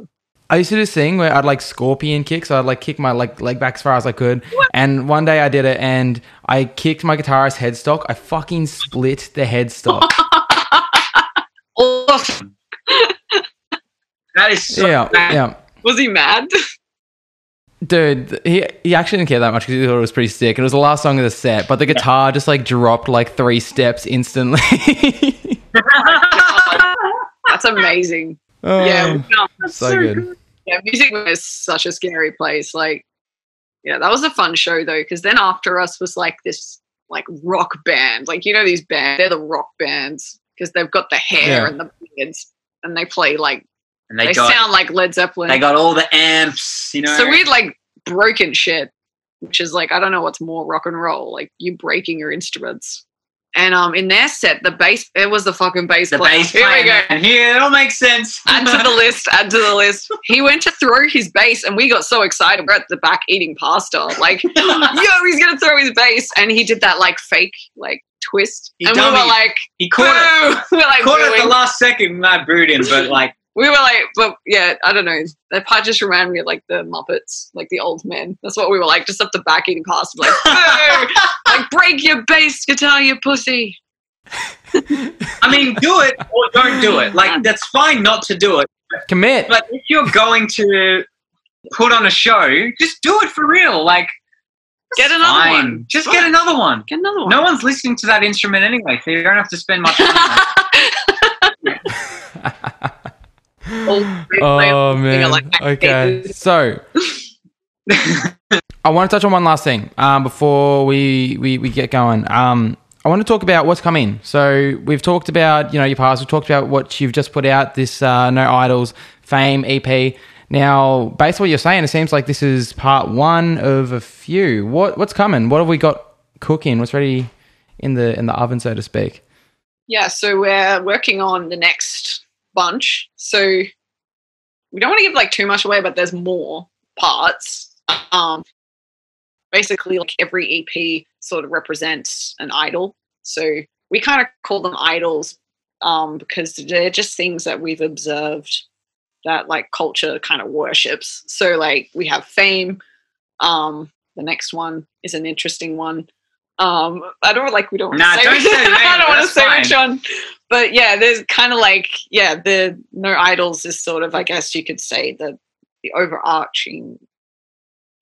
I used to do this thing where I'd like scorpion kick, so I'd like kick my like leg back as far as I could. And one day I did it, and I kicked my guitarist headstock. I fucking split the headstock. [LAUGHS] Awesome. that is so yeah, bad. yeah. Was he mad? [LAUGHS] Dude, he he actually didn't care that much because he thought it was pretty sick. It was the last song of the set, but the guitar just like dropped like three steps instantly. [LAUGHS] [LAUGHS] That's amazing. oh, yeah, no, so good. yeah. Music was such a scary place. Like, yeah, that was a fun show though, because then after us was like this like rock band. Like you know these bands, they're the rock bands because they've got the hair Yeah. and the beards, and they play like and they, they, got sound like Led Zeppelin. they got all the amps. You know. so we'd like broken shit, which is like I don't know what's more rock and roll, like you breaking your instruments. And um, in their set, the bass it was the fucking bass the player. bass Here we go. man. Here, it all makes sense. add to the list, add to the list. [LAUGHS] He went to throw his bass, and we got so excited. We're at the back eating pasta, like, [LAUGHS] yo, he's gonna throw his bass, and he did that like fake like twist, He and we were like, he caught it. [LAUGHS] we were like, Caught it at the last second, and I booed him. But like, we were like, but yeah, I don't know. That part just reminded me of like the Muppets, like the old men. That's what we were like, just up the back eating pasta, like! Like break your bass guitar, you pussy. [LAUGHS] I mean, do it or don't do it. Like, that's fine not to do it. Commit. But if you're going to put on a show, just do it for real. Like, Get another fine. one. Just Fine. get another one. Get another one. No one's listening to that instrument anyway, so you don't have to spend much money. [LAUGHS] oh man. like, okay. So [LAUGHS] I want to touch on one last thing um, before we, we, we get going. Um, I want to talk about what's coming. So we've talked about you know your past. We've talked about what you've just put out. This uh, No Idols Fame EP. Now, based on what you're saying, it seems like this is part one of a few. What what's coming? What have we got cooking? What's ready in the in the oven, so to speak? Yeah, so we're working on the next bunch. So we don't want to give like too much away, but there's more parts. Um, basically, like every EP sort of represents an idol. So we kind of call them idols um, because they're just things that we've observed that like culture kind of worships. So like we have fame. Um, the next one is an interesting one. Um, I don't like we don't want Nah, to say, don't say [LAUGHS] name, I don't want to say which one. But yeah, there's kind of like yeah, the no idols is sort of I guess you could say the the overarching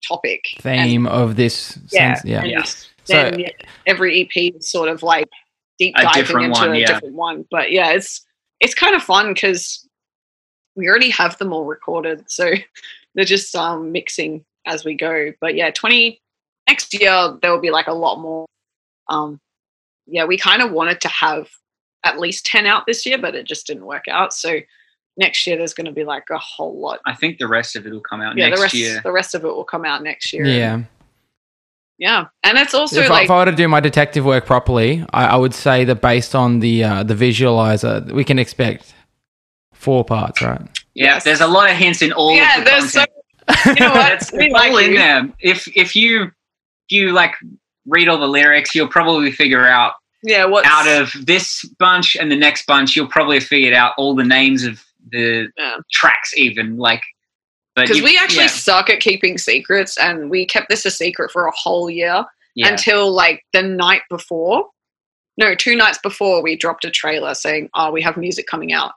topic And- Theme of this. yeah, sense, yeah. and Yeah. Then yeah, every EP is sort of like deep diving different into one, a yeah. different one. But yeah, it's it's kind of fun because we already have them all recorded, so [LAUGHS] they're just um mixing as we go. But yeah, twenty next year there will be like a lot more. Um, yeah, we kind of wanted to have at least ten out this year, but it just didn't work out. So next year there's going to be like a whole lot. I think the rest of it will come out Yeah, next the rest year. the rest of it will come out next year. Yeah. yeah, and it's also if, I, like if I were to do my detective work properly, I, I would say that based on the uh, the visualizer, we can expect four parts, right? Yeah, Yes. there's a lot of hints in all yeah, of the there's so content. [LAUGHS] you know what? it's, it's like all in you. there. If if you if you like read all the lyrics, you'll probably figure out Yeah, what out of this bunch and the next bunch, you'll probably have figured out all the names of the Yeah. tracks, even like. Because we actually yeah, suck at keeping secrets, and we kept this a secret for a whole year yeah. until like the night before. no, two nights before we dropped a trailer saying, "Oh, we have music coming out,"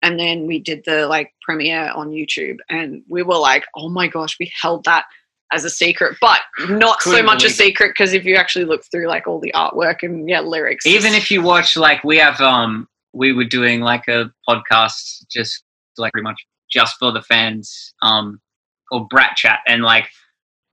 and then we did the like premiere on YouTube, and we were like, "Oh my gosh, we held that." As a secret, but not Couldn't so much a secret because if you actually look through like all the artwork and yeah lyrics, even if you watch like we have um we were doing like a podcast just like pretty much just for the fans um called Brat Chat and like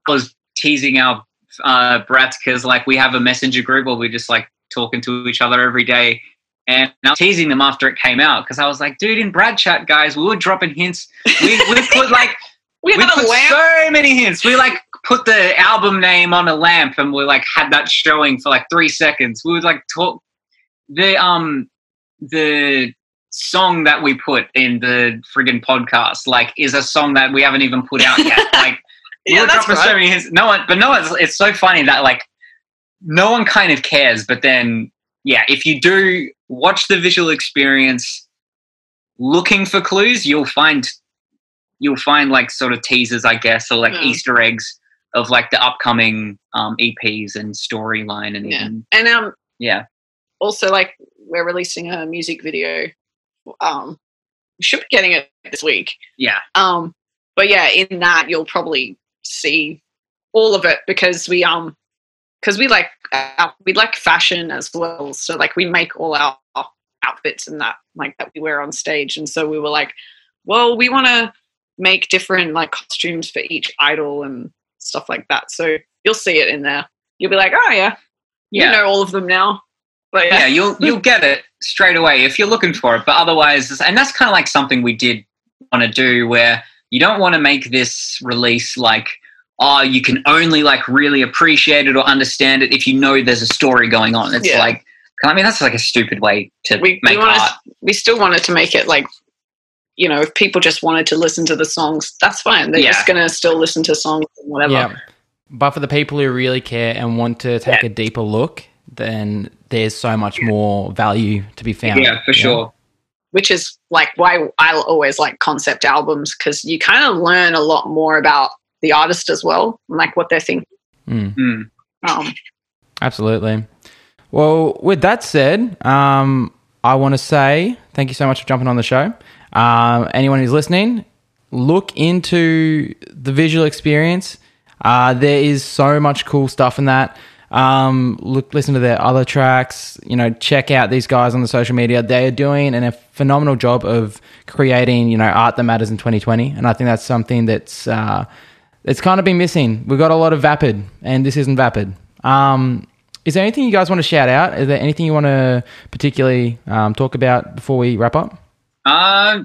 was teasing our uh brats because like we have a messenger group where we're just like talking to each other every day. And I was teasing them after it came out because I was like, dude, in Brat Chat, guys, we were dropping hints. We, we put like, [LAUGHS] we, we put so many hints. We like put the album name on a lamp and we like had that showing for like three seconds. We would like talk the um the song that we put in the friggin' podcast like is a song that we haven't even put out yet. [LAUGHS] Like yeah, dropping right. so many hints. No one, but no, it's it's so funny that like no one kind of cares. But then, yeah, if you do watch the visual experience looking for clues, you'll find you'll find like sort of teasers, I guess, or like yeah. Easter eggs of like the upcoming um, EPs and storyline and yeah. and um yeah. Also, like we're releasing a music video. Um, we should be getting it this week. Yeah. Um, but yeah, in that you'll probably see all of it because we um because we like uh, we like fashion as well. So like we make all our outfits and that like that we wear on stage, and so we were like, well, we want to make different like costumes for each idol and stuff like that. So you'll see it in there. You'll be like, oh yeah, yeah. you know all of them now. But yeah. yeah, you'll you'll get it straight away if you're looking for it. But otherwise, and that's kind of like something we did want to do where you don't want to make this release like oh, you can only like really appreciate it or understand it if you know there's a story going on. It's yeah. like, I mean, that's like a stupid way to we, make we wanted, art. We still wanted to make it like, you know, if people just wanted to listen to the songs, that's fine. They're yeah. just going to still listen to songs and whatever. Yeah. But for the people who really care and want to take yeah. a deeper look, then there's so much more value to be found. Yeah, for sure. Which is like why I always like concept albums because you kind of learn a lot more about the artist as well, like what they're thinking. Mm. Um, Absolutely. Well, with that said, um, I want to say thank you so much for jumping on the show. Um, anyone who's listening, look into the visual experience. Uh, there is so much cool stuff in that. Um, look, listen to their other tracks. You know, check out these guys on the social media. They are doing an, a phenomenal job of creating, you know, art that matters in 2020, and I think that's something that's uh, it's kind of been missing. We've got a lot of Vapid, and this isn't Vapid. Um, is there anything you guys want to shout out? Is there anything you want to particularly um, talk about before we wrap up? Uh, I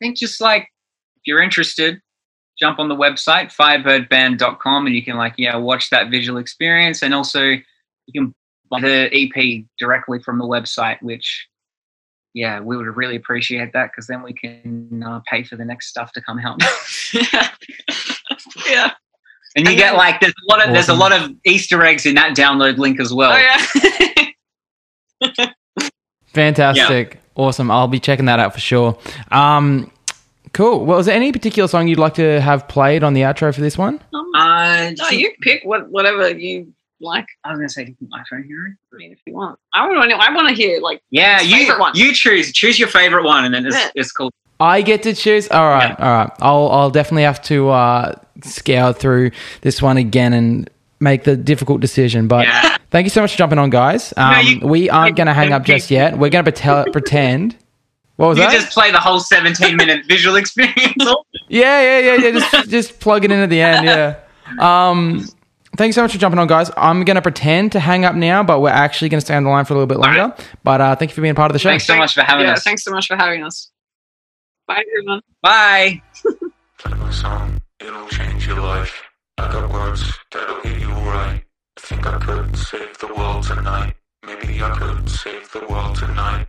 think just like if you're interested, jump on the website fyrebyrdband.com and you can like yeah watch that visual experience and also you can buy the EP directly from the website, which yeah we would really appreciate that because then we can uh, pay for the next stuff to come out. [LAUGHS] [LAUGHS] yeah. And you and get like there's a lot of awesome. there's a lot of Easter eggs in that download link as well. Oh, yeah. [LAUGHS] Fantastic. Yeah. Awesome. I'll be checking that out for sure. Um, cool. Well, is there any particular song you'd like to have played on the outro for this one? Um, uh, no, you pick what whatever you like. I was gonna say my phone here. I mean, if you want, I want to. I want to hear like yeah, you you choose choose your favorite one, and then it's, yeah. it's cool. I get to choose. All right, yeah. all right. I'll I'll definitely have to uh, scour through this one again and make the difficult decision. But yeah. thank you so much for jumping on, guys. Um, no, you, we aren't going to hang up just yet. We're going to pretend. What was you that? just play the whole 17 minute visual experience. [LAUGHS] yeah, yeah, yeah, yeah. Just just plug it in at the end. Yeah. Um, thanks so much for jumping on, guys. I'm going to pretend to hang up now, but we're actually going to stay on the line for a little bit longer. Right. But uh, thank you for being part of the show. Thanks so much for having yeah, us. Thanks so much for having us. Bye, everyone. Bye. Play my song, it'll change your life. I got words that'll hit you right. I think I could save the world tonight. Maybe I could save the world tonight.